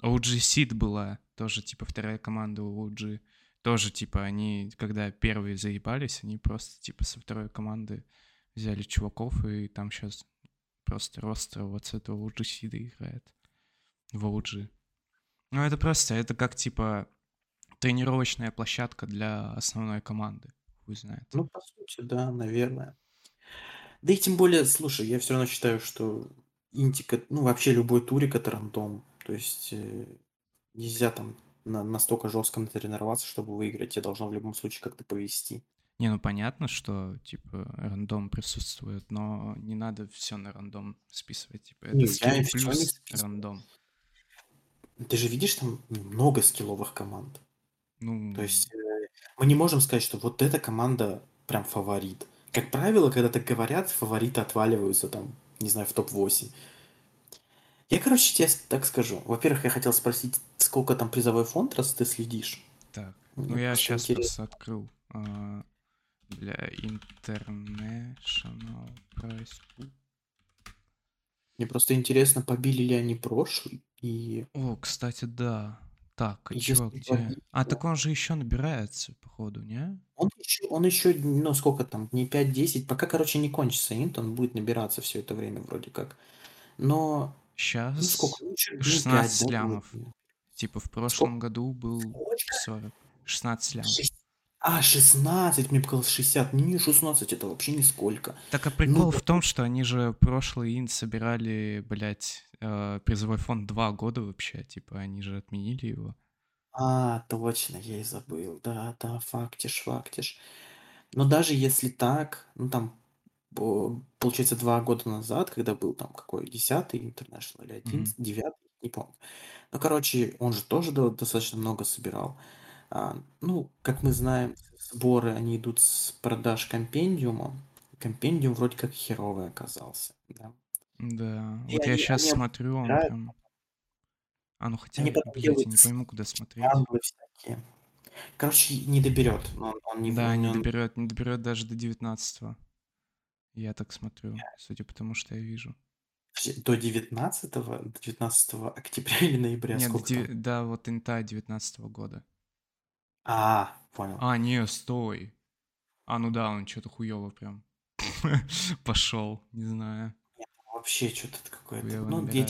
OG Seed была тоже, типа, вторая команда у OG. Тоже, типа, они, когда первые заебались, они просто, типа, со второй команды взяли чуваков, и там сейчас просто ростер вот с этого OG Seed играет в OG. Ну, это просто, это как, типа, тренировочная площадка для основной команды. Хуй знает. Ну, по сути, да, наверное. Да и тем более, слушай, я все равно считаю, что интика, ну, вообще любой турик это рандом. То есть э, нельзя там настолько жестко натренироваться, чтобы выиграть. Тебе должно в любом случае как-то повести. Не, ну понятно, что, типа, рандом присутствует, но не надо все на рандом списывать. Типа, это Не, я скилл не плюс списываю. рандом. Ты же видишь там много скилловых команд. Ну, То есть э, мы не можем сказать, что вот эта команда прям фаворит. Как правило, когда так говорят, фавориты отваливаются там, не знаю, в топ-8. Я, короче, тебе так скажу. Во-первых, я хотел спросить, сколько там призовой фонд, раз ты следишь. так. Мне Ну, я сейчас интересно. просто открыл а, для International Prize Pool. Мне просто интересно, побили ли они прошлый. И О, кстати, да. Так, а И чё, где? побить, А, то- так он же еще набирается, походу, не? он еще, он еще, ну сколько там, не 5-10, пока, короче, не кончится инт, он будет набираться все это время вроде как. Но, ну Сейчас сколько, ну дней 16 5, да, лямов. будет. Типа в прошлом году был Сколько? 40. 16 лямов. Шесть- А, 16, мне показалось 60. Не, 16 это вообще нисколько. Так а прикол Ну, в том, что они же прошлый инт собирали, блядь, э, призовой фонд два года вообще, типа они же отменили его. А, точно, я и забыл. Да, да, фактиш, фактиш. Но даже если так, ну там, по- получается, два года назад, когда был там какой, 10-й International или 11, 9 не помню. Ну, короче, он же тоже до- достаточно много собирал. А, ну, как мы знаем, сборы, они идут с продаж компендиума. Компендиум вроде как херовый оказался, да. Да, И вот я они сейчас они смотрю, он прям... А, ну Они хотя, потом блядь, я не пойму, куда смотреть. скрямблы всякие. Короче, не доберет. Он он не Да, не он доберет, не доберет даже до 19 Я так смотрю, судя по тому, что я вижу. Подожди, до 19 до 19 октября или ноября? Нет, Сколько деви- там? да, вот инта 19 года. А, понял. А, не, стой. А, ну да, он что-то хуёво прям пошел, не знаю. Вообще что-то какое-то. Хуёво Ну, я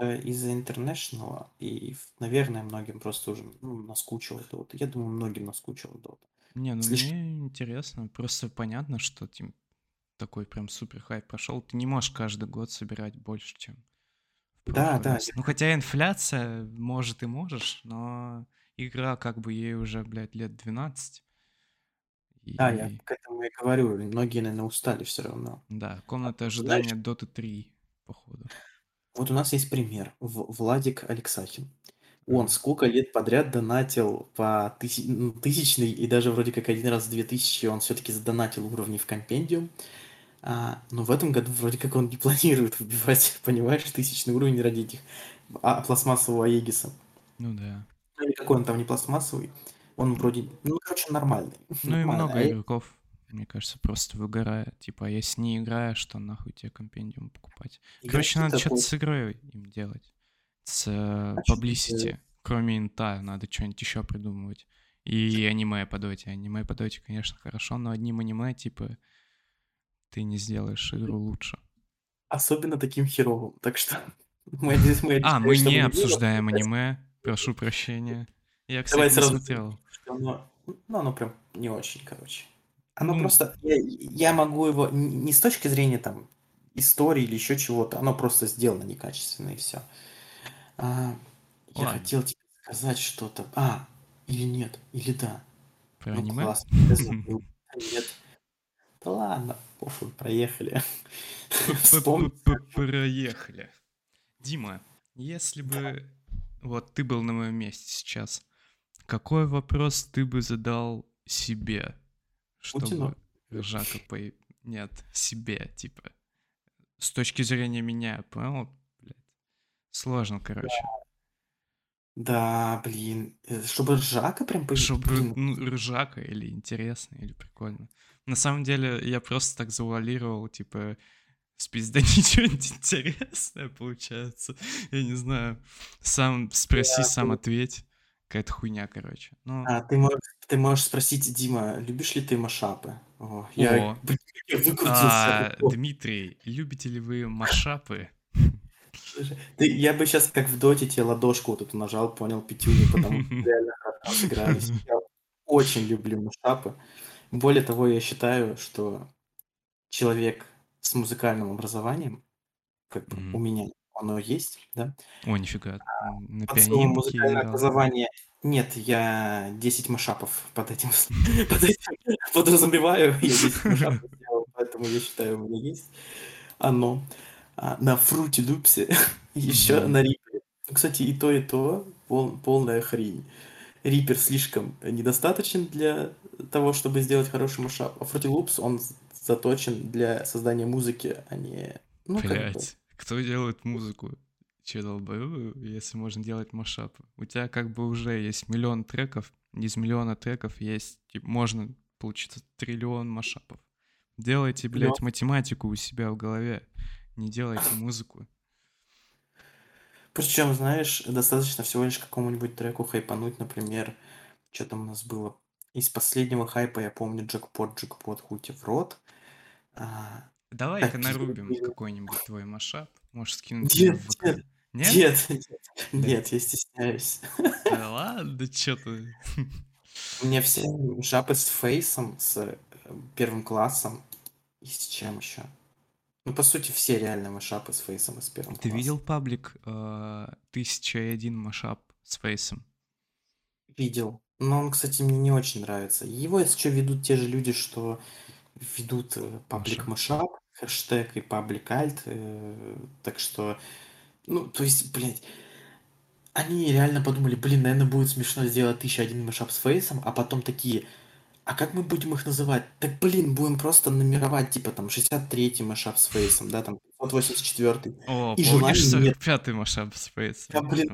это из-за International, и, наверное, многим просто уже ну, наскучило Dota. Я думаю, многим наскучило Dota. Не, ну Слишком- мне интересно. Просто понятно, что типа, такой прям супер хайп прошел. Ты не можешь каждый год собирать больше, чем Да, да, Ну, хотя инфляция, может, и можешь, но игра как бы ей уже, блядь, лет 12. Да, я И к этому и говорю. Многие, наверное, устали все равно. да, комната А, знаешь- ожидания Dota 3, походу. Вот у нас есть пример. В- Владик Алексахин. Он сколько лет подряд донатил по тыси- ну, тысячной, и даже вроде как один раз в две тысячи он все-таки задонатил уровни в компендиум. А, но в этом году вроде как он не планирует выбивать, понимаешь, тысячный уровень ради этих а, пластмассового Аегиса. Ну да. Ну или какой он там не пластмассовый. Он вроде, ну, короче, нормальный. Ну и много А игроков, мне кажется, просто выгорает. Типа, а если не играешь, то нахуй тебе компендиум покупать. играть Короче, надо что-то с игрой им делать. С э, ты publicity. Кроме инта, надо что-нибудь еще придумывать. И аниме по доте. Аниме по доте, конечно, хорошо, но одним аниме, типа, ты не сделаешь игру лучше. Особенно таким херовым. Так что мы, здесь- мы А, мы не обсуждаем аниме. Прошу прощения. Я, Давай кстати, сразу смотрел. оно, ну, оно прям не очень, короче. Оно Ну. просто, я, я могу его не с точки зрения там истории или еще чего-то, оно просто сделано некачественно и все. я Ладно. хотел тебе сказать что-то. А, или нет, или да. Про Ну аниме? я забыл. Нет. Да ладно, похуй, проехали. Проехали. Дима, если бы вот ты был на моем месте сейчас, какой вопрос ты бы задал себе, чтобы? Ржака по... Нет, себе, типа. С точки зрения меня, понял? Блядь. Сложно, короче. Да, блин. э, Чтобы ржака прям появилась. Чтобы, ну, ржака или интересно, или прикольно. На самом деле, я просто так завуалировал, типа, спизданить что-нибудь интересное, получается. Я не знаю. Сам спроси, сам ответь. Какая-то хуйня, короче. Ну, А, ты можешь, ты можешь спросить, Дима, любишь ли ты машапы? О, я, О. я а, выкрутился. О, Дмитрий, любите ли вы машапы? ты- я бы сейчас, как в доте, тебе ладошку вот эту нажал, понял, пятюню, потому что реально сыгрались. Я очень люблю машапы. Более того, я считаю, что человек с музыкальным образованием, как бы Мгм. у меня оно есть, да, О, нифига. На под пианинке музыкальное играл. образование нет, я 10 машапов под этим, под этим подразумеваю. Я 10 машапов сделал, поэтому я считаю, у меня есть оно. А, на Фрути Лупсе, еще на Рипере. Ну, Кстати, и то, и то пол- полная хрень. Рипер слишком недостаточен для того, чтобы сделать хороший машап, а Фрути Лупс, он заточен для создания музыки, а не... Ну, как бы... Блять, кто делает музыку? Че, долбоёбы, если можно делать машапы? У тебя как бы уже есть миллион треков, из миллиона треков есть, типа, можно получиться триллион машапов. Делайте, блядь, математику у себя в голове, не делайте музыку. Причем, знаешь, достаточно всего лишь какому-нибудь треку хайпануть, например, что там у нас было. Из последнего хайпа я помню джекпот, джекпот, хути в рот. А, Давай-ка Так, нарубим я- какой-нибудь твой машап. Можешь скинуть Нет, его в нет, Нет? Нет, нет, нет, я стесняюсь. Да ладно, чё ты. У меня все шапы с фейсом, с э, первым классом и с чем еще. Ну, по сути, все реально машапы с фейсом и с первым Ты классом. видел паблик э, 1001 машап с фейсом? Видел. Но он, кстати, мне не очень нравится. Его, если что, ведут те же люди, что ведут э, паблик Машап, хэштег и паблик альт. э, Так что, ну, то есть, блядь, они реально подумали, блин, наверное, будет смешно сделать 1001 машап с фейсом, а потом такие, а как мы будем их называть? Так, блин, будем просто номеровать, типа, там, 63-й машап с фейсом, да, там, 584. О, И помнишь желания нет. 45-й машап с Да, Фейсом? блин,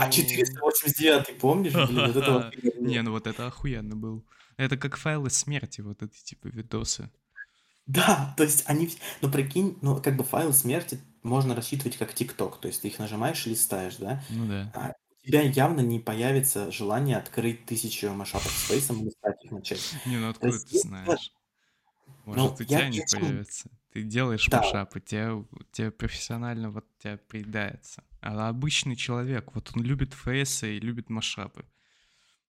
а О. 489 помнишь, блин, вот это Не, ну вот это охуенно был. Это как файлы смерти, вот эти типа видосы. Да, то есть они... Ну, прикинь, ну, как бы файл смерти можно рассчитывать как ТикТок, то есть ты их нажимаешь и листаешь, да? Ну да. А тебя явно не появится желание открыть тысячу машапов с фейсом и листать их начать. Не, ну откуда есть ты знаешь? Ну, Может, у я тебя не честно- появится. Ты делаешь Да. машапы, тебе, тебе профессионально вот тебя приедается. А обычный человек, вот он любит фейсы и любит машапы.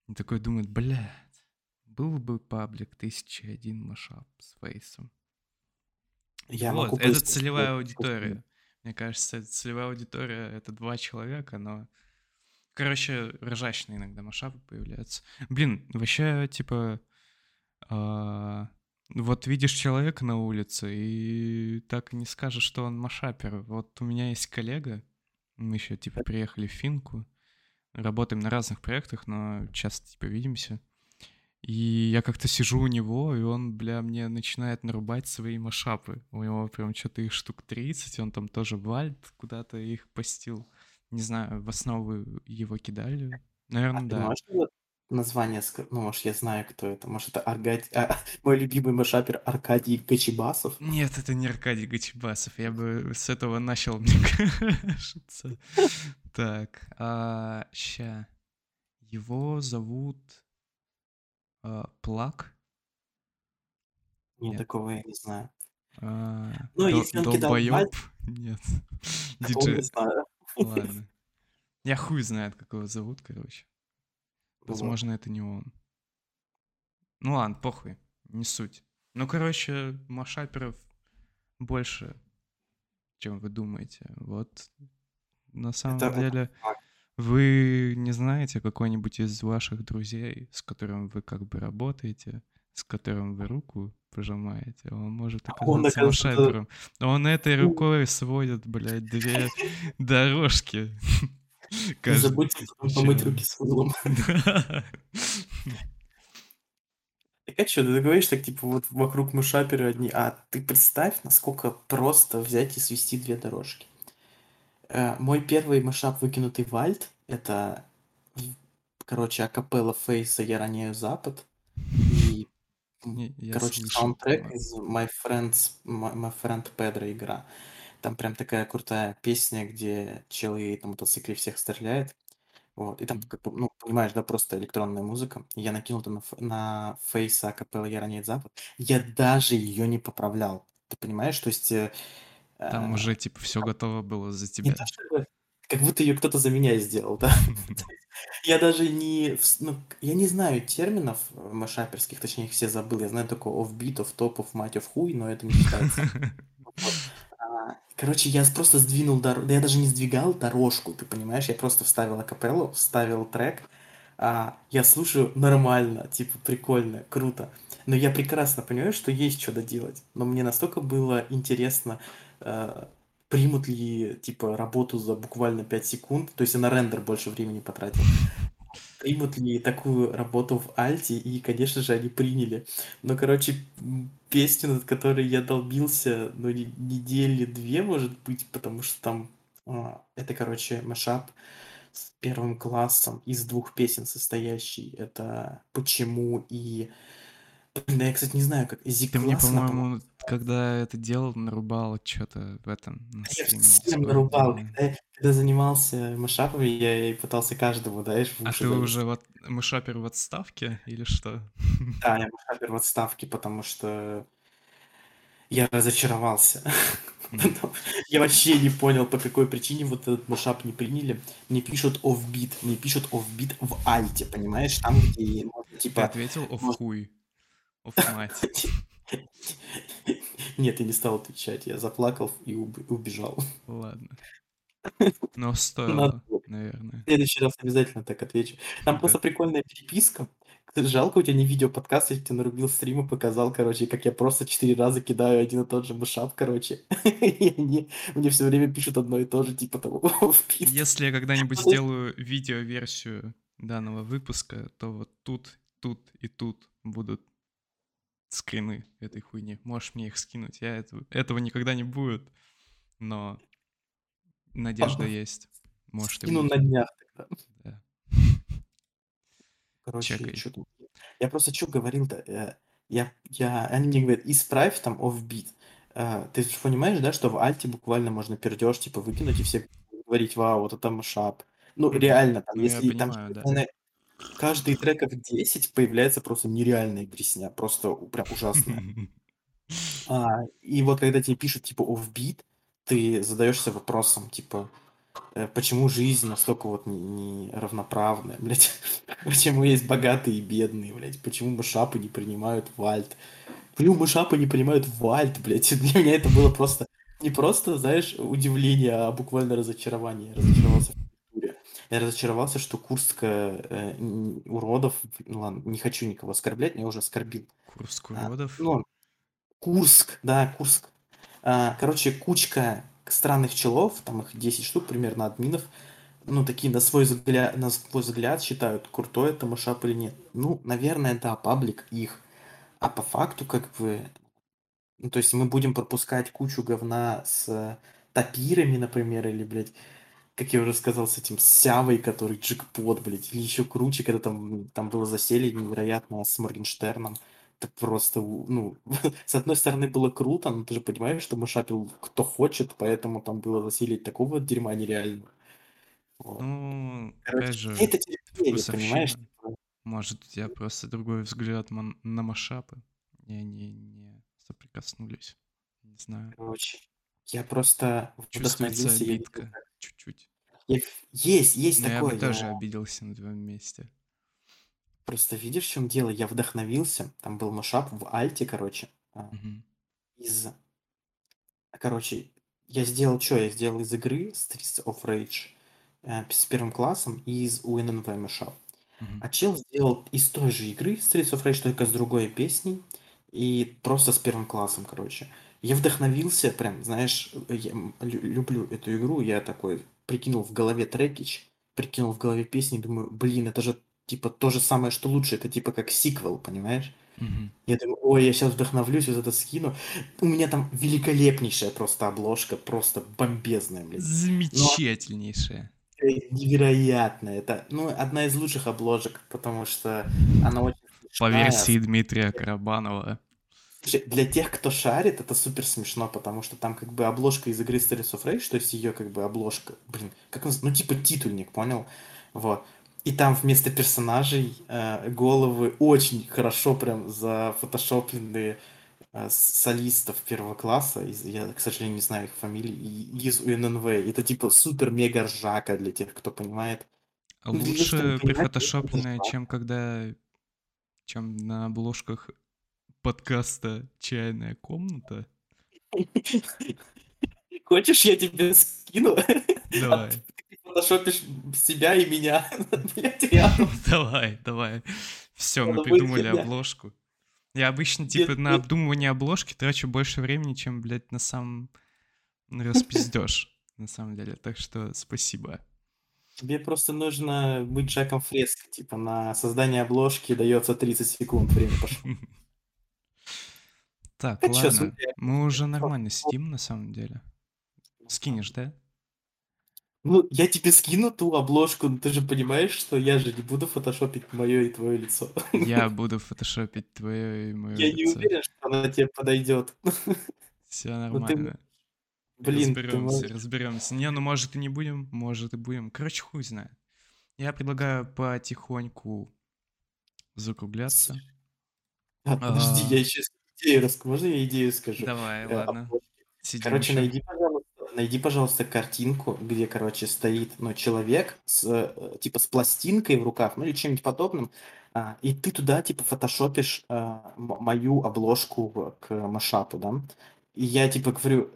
И такой думает, блядь, был бы паблик 1001 машап с фейсом. Я вот, могу это целевая аудитория. Мне кажется, целевая аудитория — это два человека, но... Короче, ржачные иногда машапы появляются. Блин, вообще, типа... а, вот видишь человека на улице и так и не скажешь, что он машапер. Вот у меня есть коллега, мы еще, типа, приехали в Финку, работаем на разных проектах, но часто, типа, видимся. И я как-то сижу у него, и он, бля, мне начинает нарубать свои машапы. У него прям что-то их штук 30, он там тоже вальт куда-то их постил. Не знаю, в основу его кидали. А Наверное, ты да. можешь название? Ну, может, я знаю, кто это. Может, это Аркадий... а, мой любимый машапер Аркадий Кочебасов? Нет, это не Аркадий Гачебасов. Я бы с этого начал, мне кажется. Так, а, ща. Его зовут а, Плак. Нет, Нет. такого я не знаю. А, Ну, Дол- если он кидал Долбоёб? Нет. не Диджей. Ладно. Я хуй знает, как его зовут, короче. Возможно, это не он. Ну ладно, похуй, не суть. Ну, короче, машаперов больше, чем вы думаете. Вот на самом Это- деле, вы не знаете какой-нибудь из ваших друзей, с которым вы как бы работаете, с которым вы руку пожимаете, он может А он, оказаться оказывается, машапером. Он этой рукой сводит, блядь, две дорожки. Не забудьте помыть руки с мылом. Так а что, ты говоришь так, типа, вот вокруг мышаперы одни, а ты представь, насколько просто взять и свести две дорожки. Э, Мой первый мышап выкинутый вальт, это, короче, акапелла Фейса «Я роняю Запад», Не, я короче, слышал, саундтрек ладно. из My Friends, My, My Friend Pedro игра. Там прям такая крутая песня, где чел едет на мотоцикле всех стреляет. Вот, и там, как бы, ну, понимаешь, да, просто электронная музыка. Я накинул это на, ф- на фейса капелла «Я роняет Запад». Я даже ее не поправлял. Ты понимаешь? То есть... э, Там э, уже, типа, все готово было за тебя. чтобы... Как будто ее кто-то за меня сделал, да? Я даже не... Ну, я не знаю терминов э, машаперских, точнее, их все забыл. Я знаю только офбит, офтоп, офмать, офхуй, но это не считается. А, Короче, я просто сдвинул дорожку. Да я даже не сдвигал дорожку, ты понимаешь? Я просто вставил акапеллу, вставил трек. А, я слушаю нормально, типа прикольно, круто. Но я прекрасно понимаю, что есть что доделать. Но мне настолько было интересно, э, примут ли, типа, работу за буквально 5 секунд. То есть я на рендер больше времени потратил. Примут ли такую работу в Альте, и, конечно же, они приняли. Но, короче, песню, над которой я долбился, ну, не- недели две, может быть, потому что там а, это, короче, машап с первым классом из двух песен состоящий. Это «Почему» и... Да я, кстати, не знаю, как... Ты мне, по-моему, когда это делал, нарубал что-то в этом, Я всем нарубал. да. Когда, когда занимался машапами, я и пытался каждому, знаешь, в А уши ты залезть. уже вот мышапер в отставке или что? Да, я машапер в отставке, потому что я разочаровался. Я вообще не понял, по какой причине вот этот машап не приняли. Мне пишут офбит, мне пишут офбит в альте, понимаешь? Там, где можно, Ты типа... ответил оф оф мать. Нет, я не стал отвечать, я заплакал и уб- убежал. Ладно. Но стоило, Надо наверное. В следующий раз обязательно так отвечу. Там Да. просто прикольная переписка. Жалко, у тебя не видео-подкаст, я тебе нарубил стрим и показал, короче, как я просто четыре раза кидаю один и тот же мышап, короче. И они мне все время пишут одно и то же, типа того. Если я когда-нибудь сделаю видеоверсию данного выпуска, то вот тут, тут и тут будут скрины этой хуйни. Можешь мне их скинуть. Я этого, этого никогда не будет. но надежда есть. Может Скину на днях тогда. Да. Короче, Чекай. что там? Я просто что говорил-то? э, Я, я, они мне говорят, исправь там офбит. Э, Ты же понимаешь, да, что в альте буквально можно пердеж типа выкинуть и все говорить, вау, вот это машап. Ну, Мгм. реально, там, Ну, если там понимаю, да. Каждый треков 10 появляется просто нереальная дресня, просто прям ужасная. А, и вот когда тебе пишут типа офбит, ты задаешься вопросом, типа, э, почему жизнь настолько вот не, не блядь? Почему есть богатые и бедные, блядь? Почему мышапы не принимают вальт? Почему мышапы не принимают вальт, блядь? Для меня это было просто не просто, знаешь, удивление, а буквально разочарование. Культуре. Я разочаровался, что Курская э, уродов, ну ладно, не хочу никого оскорблять, я уже оскорбил. Курск А, уродов. ну, Курск, да, Курск. А, короче, кучка странных челов, там их 10 штук примерно, админов, ну, такие на свой взгляд, на свой взгляд считают, крутой это машап или нет. Ну, наверное, да, паблик их. А по факту, как бы, ну, то есть мы будем пропускать кучу говна с тапирами, например, или, блядь, как я уже сказал, с этим Сявой, который джекпот, блядь, или еще круче, когда там, там было заселье невероятно с Моргенштерном. Это просто, ну, с одной стороны было круто, но ты же понимаешь, что машапил кто хочет, поэтому там было засилить такого дерьма нереального. Вот. Ну, Короче, опять же, это терпение, понимаешь? вкусовщина. Может, у тебя просто другой взгляд на машапы. И они не соприкоснулись. Не знаю. Короче, я просто вдохновился. я обидка. как- Чуть-чуть. я- Есть, есть Но я такое. бы тоже я- обиделся на твоем месте. Просто видишь, в чем дело? Я вдохновился. Там был машап в Альте, короче. Мгм. Из... Короче, я сделал что? Я сделал из игры Streets of Rage э, с первым классом и из УННВ машап. Мгм. А чел сделал из той же игры Streets of Rage, только с другой песней. И просто с первым классом, короче. Я вдохновился, прям, знаешь, я люблю эту игру. Я такой прикинул в голове трекич, прикинул в голове песни, думаю, блин, это же типа то же самое, что лучше. Это типа как сиквел, понимаешь? Мгм. Я думаю, ой, я сейчас вдохновлюсь, вот это скину. У меня там великолепнейшая просто обложка, просто бомбезная, блядь. Замечательнейшее. Э, Невероятно. Это, ну, одна из лучших обложек, потому что она очень По версии Дмитрия Карабанова. Для тех, кто шарит, это супер смешно, потому что там как бы обложка из игры Streets of Rage, то есть ее как бы обложка, блин, как он, ну типа титульник, понял? Вот. И там вместо персонажей э, головы очень хорошо прям зафотошопленные э, солистов первого класса, из- я, к сожалению, не знаю их фамилий, и из УННВ. Это типа супер-мега ржака для тех, кто понимает. Ну, кто не Лучше это прифотошопленное, чем когда... чем на обложках подкаста «Чайная комната». Хочешь, я тебе скину? Давай. Ты фотошопишь себя и меня. Давай, давай. Все, мы придумали обложку. Я обычно, типа, на нет. обдумывание обложки трачу больше времени, чем, блядь, на сам распиздеж, на самом деле. Так что спасибо. Тебе просто нужно быть Джеком Фреско, типа на создание обложки дается 30 секунд, время пошло. Так, А ладно. Мы уже нормально сидим, на самом деле. Скинешь, да? Ну, я тебе скину ту обложку, но ты же понимаешь, что я же не буду фотошопить мое и твое лицо. Я буду фотошопить твое и мое Я не лицо. уверен, что она тебе подойдет. Все Ну, ты нормально. Блин, ты разберемся, можешь- разберемся. Не, ну может и не будем, может и будем. Короче, хуй знает. Я предлагаю потихоньку закругляться. А, Подожди, А. я еще идею. Можно я идею скажу? Давай, Э, ладно. Сидим Короче, ещё. найди, пожалуйста, найди, пожалуйста, картинку, где, короче, стоит, ну, человек с, э, типа, с пластинкой в руках, ну, или чем-нибудь подобным, а, и ты туда, типа, фотошопишь а, мою обложку к машапу, да, и я, типа, говорю,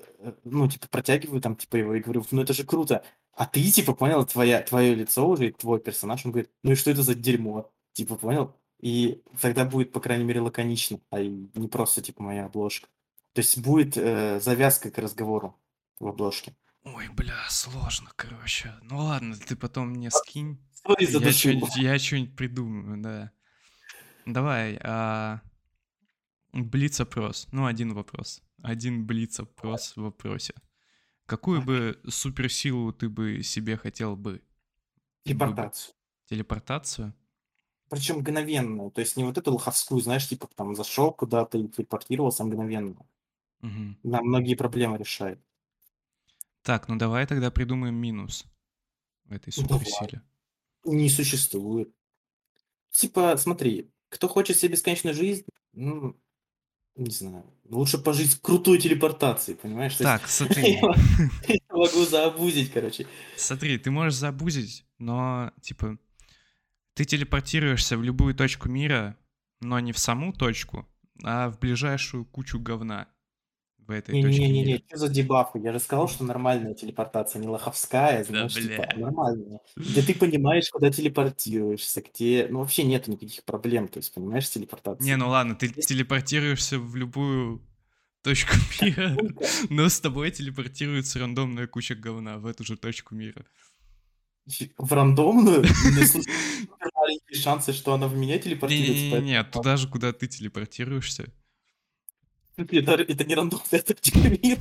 ну, типа, протягиваю там, типа, его и говорю, ну, это же круто, а ты, типа, понял, твоя, твое лицо уже, и твой персонаж, он говорит, ну, и что это за дерьмо, типа, понял, и тогда будет, по крайней мере, лаконично, а не просто, типа, моя обложка. То есть будет э, завязка к разговору в обложке. Ой, бля, сложно, короче. Ну ладно, ты потом мне скинь. Сори Я что-нибудь, я что-нибудь придумаю, да. Давай, а... Блиц-опрос. Ну, один вопрос. Один блиц-опрос в вопросе. Какую бы суперсилу ты бы себе хотел? Бы- Телепортацию. Телепортацию? Причем мгновенную. То есть не вот эту лоховскую, знаешь, типа там зашел куда-то и телепортировался мгновенно. Мгм. На многие проблемы решает. Так, ну давай тогда придумаем минус этой Ну, суперсиле. Не существует. Типа, смотри, кто хочет себе бесконечную жизнь, ну, не знаю, лучше пожить в крутой телепортации, понимаешь? То есть Так, смотри. я могу заобузить, короче. Смотри, ты можешь забузить, но, типа, ты телепортируешься в любую точку мира, но не в саму точку, а в ближайшую кучу говна в этой точке Не-не-не, мира. что за дебафы? Я же сказал, что нормальная телепортация, не лоховская, знаешь, типа, бля. нормальная. Где ты понимаешь, куда телепортируешься, где... Ну, вообще нет никаких проблем, то есть, понимаешь, с Не, ну ладно, ты телепортируешься в любую точку мира, но с тобой телепортируется рандомная куча говна в эту же точку мира. в рандомную, маленькие шансы, что она в меня телепортируется, поэтому... туда же, куда ты телепортируешься. Это, это не рандомная точка мира.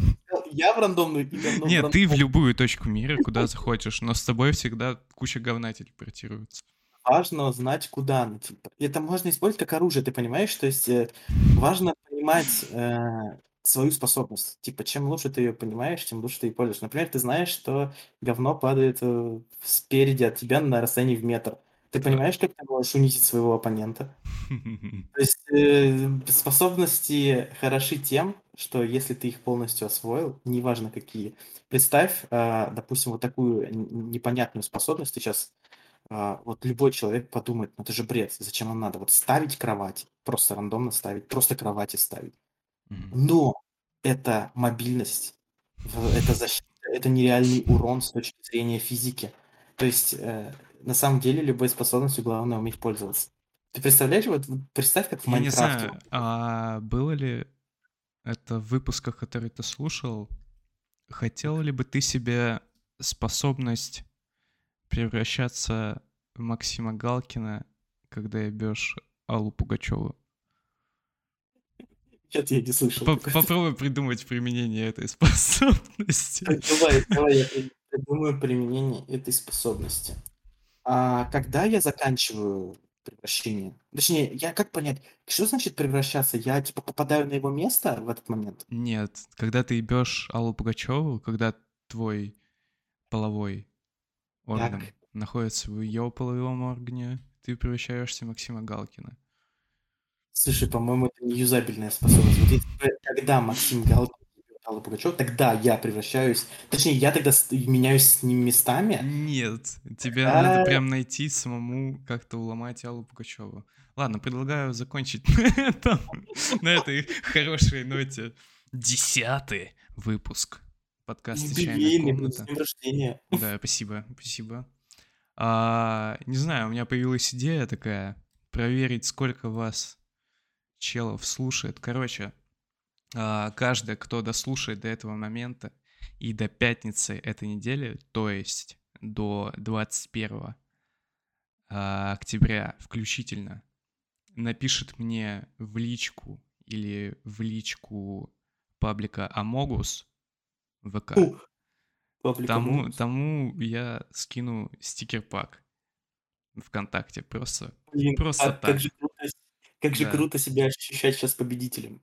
Я в рандомную и говно в Нет, ты в любую точку мира, куда захочешь, но с тобой всегда куча говна телепортируется. Важно знать, куда она. Это можно использовать как оружие, ты понимаешь? То есть э, важно понимать э, свою способность. Типа, чем лучше ты ее понимаешь, тем лучше ты ее пользуешь. Например, ты знаешь, что говно падает э, спереди от тебя на расстоянии в метр. Ты понимаешь, как ты можешь унизить своего оппонента? То есть э, способности хороши тем, что если ты их полностью освоил, неважно какие. Представь, а, допустим, вот такую непонятную способность. Сейчас а, вот любой человек подумает, ну это же бред, зачем нам надо? Вот ставить кровать, просто рандомно ставить, просто кровати ставить. Мгм. Но это мобильность, в- это защита, это нереальный урон с точки зрения физики. То есть э, на самом деле любой способностью главное уметь пользоваться. Ты представляешь, вот вот представь, как в Я не Майнкрафте. знаю, а было ли это в выпусках, которые ты слушал, хотел ли бы ты себе способность превращаться в Максима Галкина, когда ебешь Аллу Пугачеву? Нет, я не слышал. Попробуй придумать применение этой способности. Давай, давай я при- придумаю применение этой способности. А когда я заканчиваю превращение? Точнее, я как понять, что значит превращаться? Я типа попадаю на его место в этот момент? Нет, когда ты ебешь Аллу Пугачеву, когда твой половой орган Так. находится в ее половом органе, ты превращаешься в Максима Галкина. Слушай, по-моему, это не юзабельная способность. Вот если когда Максим Галкин ебет Аллу Пугачеву, тогда я превращаюсь... Точнее, я тогда меняюсь с ним местами. Нет, тебе А. надо прям найти самому как-то уломать Аллу Пугачеву. Ладно, предлагаю закончить на этом, на этой хорошей ноте. Десятый выпуск подкаста «Чайная комната». рождения. Да, спасибо, спасибо. А, не знаю, у меня появилась идея такая, проверить, сколько вас челов слушает. Короче, а, каждый, кто дослушает до этого момента и до пятницы этой недели, то есть до 21 а, октября включительно, напишет мне в личку или в личку паблика Амогус ВК. Паблик тому, Амогус. тому я скину стикер-пак ВКонтакте. Просто, Блин, просто а так. как же как же Да. круто себя ощущать сейчас победителем.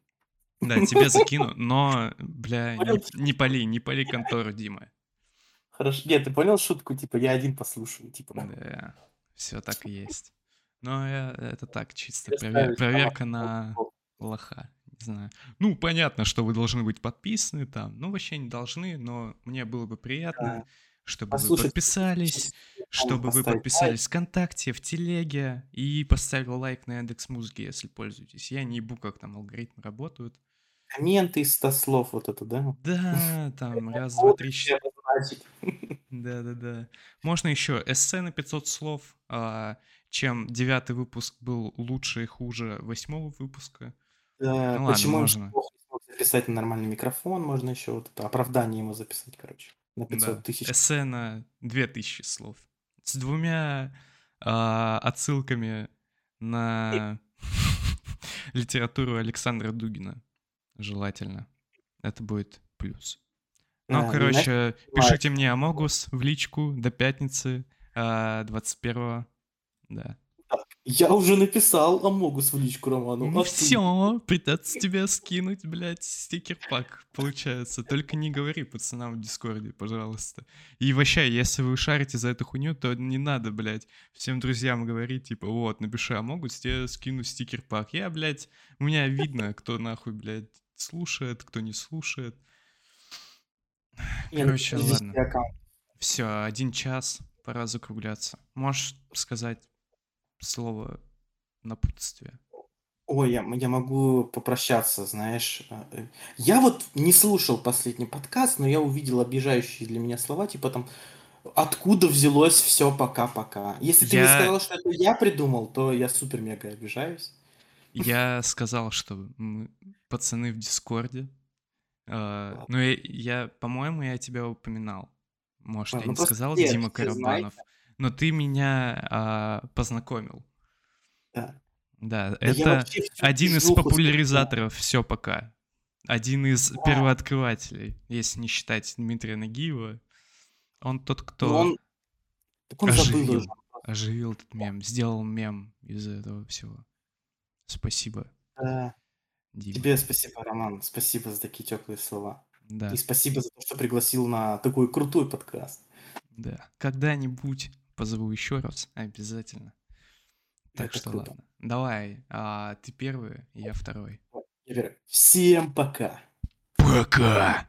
Да, тебе закину, но, бля, не, не пали, не пали контору, Дима. Хорошо. Нет, ты понял шутку? Типа, я один послушаю. Типа, Да, все так и есть. Но я- это так, чисто проверка на лоха. Не знаю. Ну, понятно, что вы должны быть подписаны там. Ну, вообще не должны, но мне было бы приятно, Да. Чтобы вы подписались, чтобы вы подписались ВКонтакте, в Телеге и поставили лайк на Яндекс Музыке, если пользуетесь. Я не ебу, как там алгоритмы работают. Комменты из 100 слов, вот это, да? Да, там раз, два, три, четыре. Да-да-да. Можно еще эссе на 500 слов, а, чем девятый выпуск был лучше и хуже восьмого выпуска. Да, Ну ладно, почему он можно. записать на нормальный микрофон, можно еще вот это оправдание ему записать, короче, на 500 Да, тысяч. эссе на 2000 слов. С двумя а, отсылками на литературу Александра Дугина. Желательно. Это будет плюс. Ну, А, знаешь, короче, бывает, пишите мне Амогус в личку до пятницы а, 21 Да. Я уже написал Амогус в личку Роману. Ну А все, придется тебе скинуть, блядь, стикер-пак, получается. Только не говори пацанам в Дискорде, пожалуйста. И вообще, если вы шарите за эту хуйню, то не надо, блядь, всем друзьям говорить, типа, вот, напиши Амогус, тебе скину стикер-пак. Я, блядь, у меня видно, кто нахуй, блядь, слушает, кто не слушает. Я Короче, напишу с 10 ладно. Все, один час, пора закругляться. Можешь сказать слово напутствие? Ой, я, я могу попрощаться, знаешь. э. Я вот не слушал последний подкаст, но я увидел обижающие для меня слова, типа там «Откуда взялось все пока-пока?» Если ты не Я, сказал, что это я придумал, то я супер-мега обижаюсь. я сказал, что пацаны в Дискорде. Ладно. Ну, я, я, по-моему, я тебя упоминал. Может, А, я Ну не сказал Дима знают. Но ты меня а, познакомил. Да. Да, Да это один из популяризаторов все пока. Один из Да. первооткрывателей, если не считать Дмитрия Нагиева. Он тот, Ну кто он... Так он забыл оживил, уже. оживил этот мем, сделал мем из этого всего. Спасибо, Да. Дима. Тебе спасибо, Роман. Спасибо за такие теплые слова. Да, И спасибо за то, что пригласил на такой крутой подкаст. да. Когда-нибудь позову еще раз, обязательно. Так Это что круто. ладно. Давай, а, ты первый, я второй. Всем пока. Пока!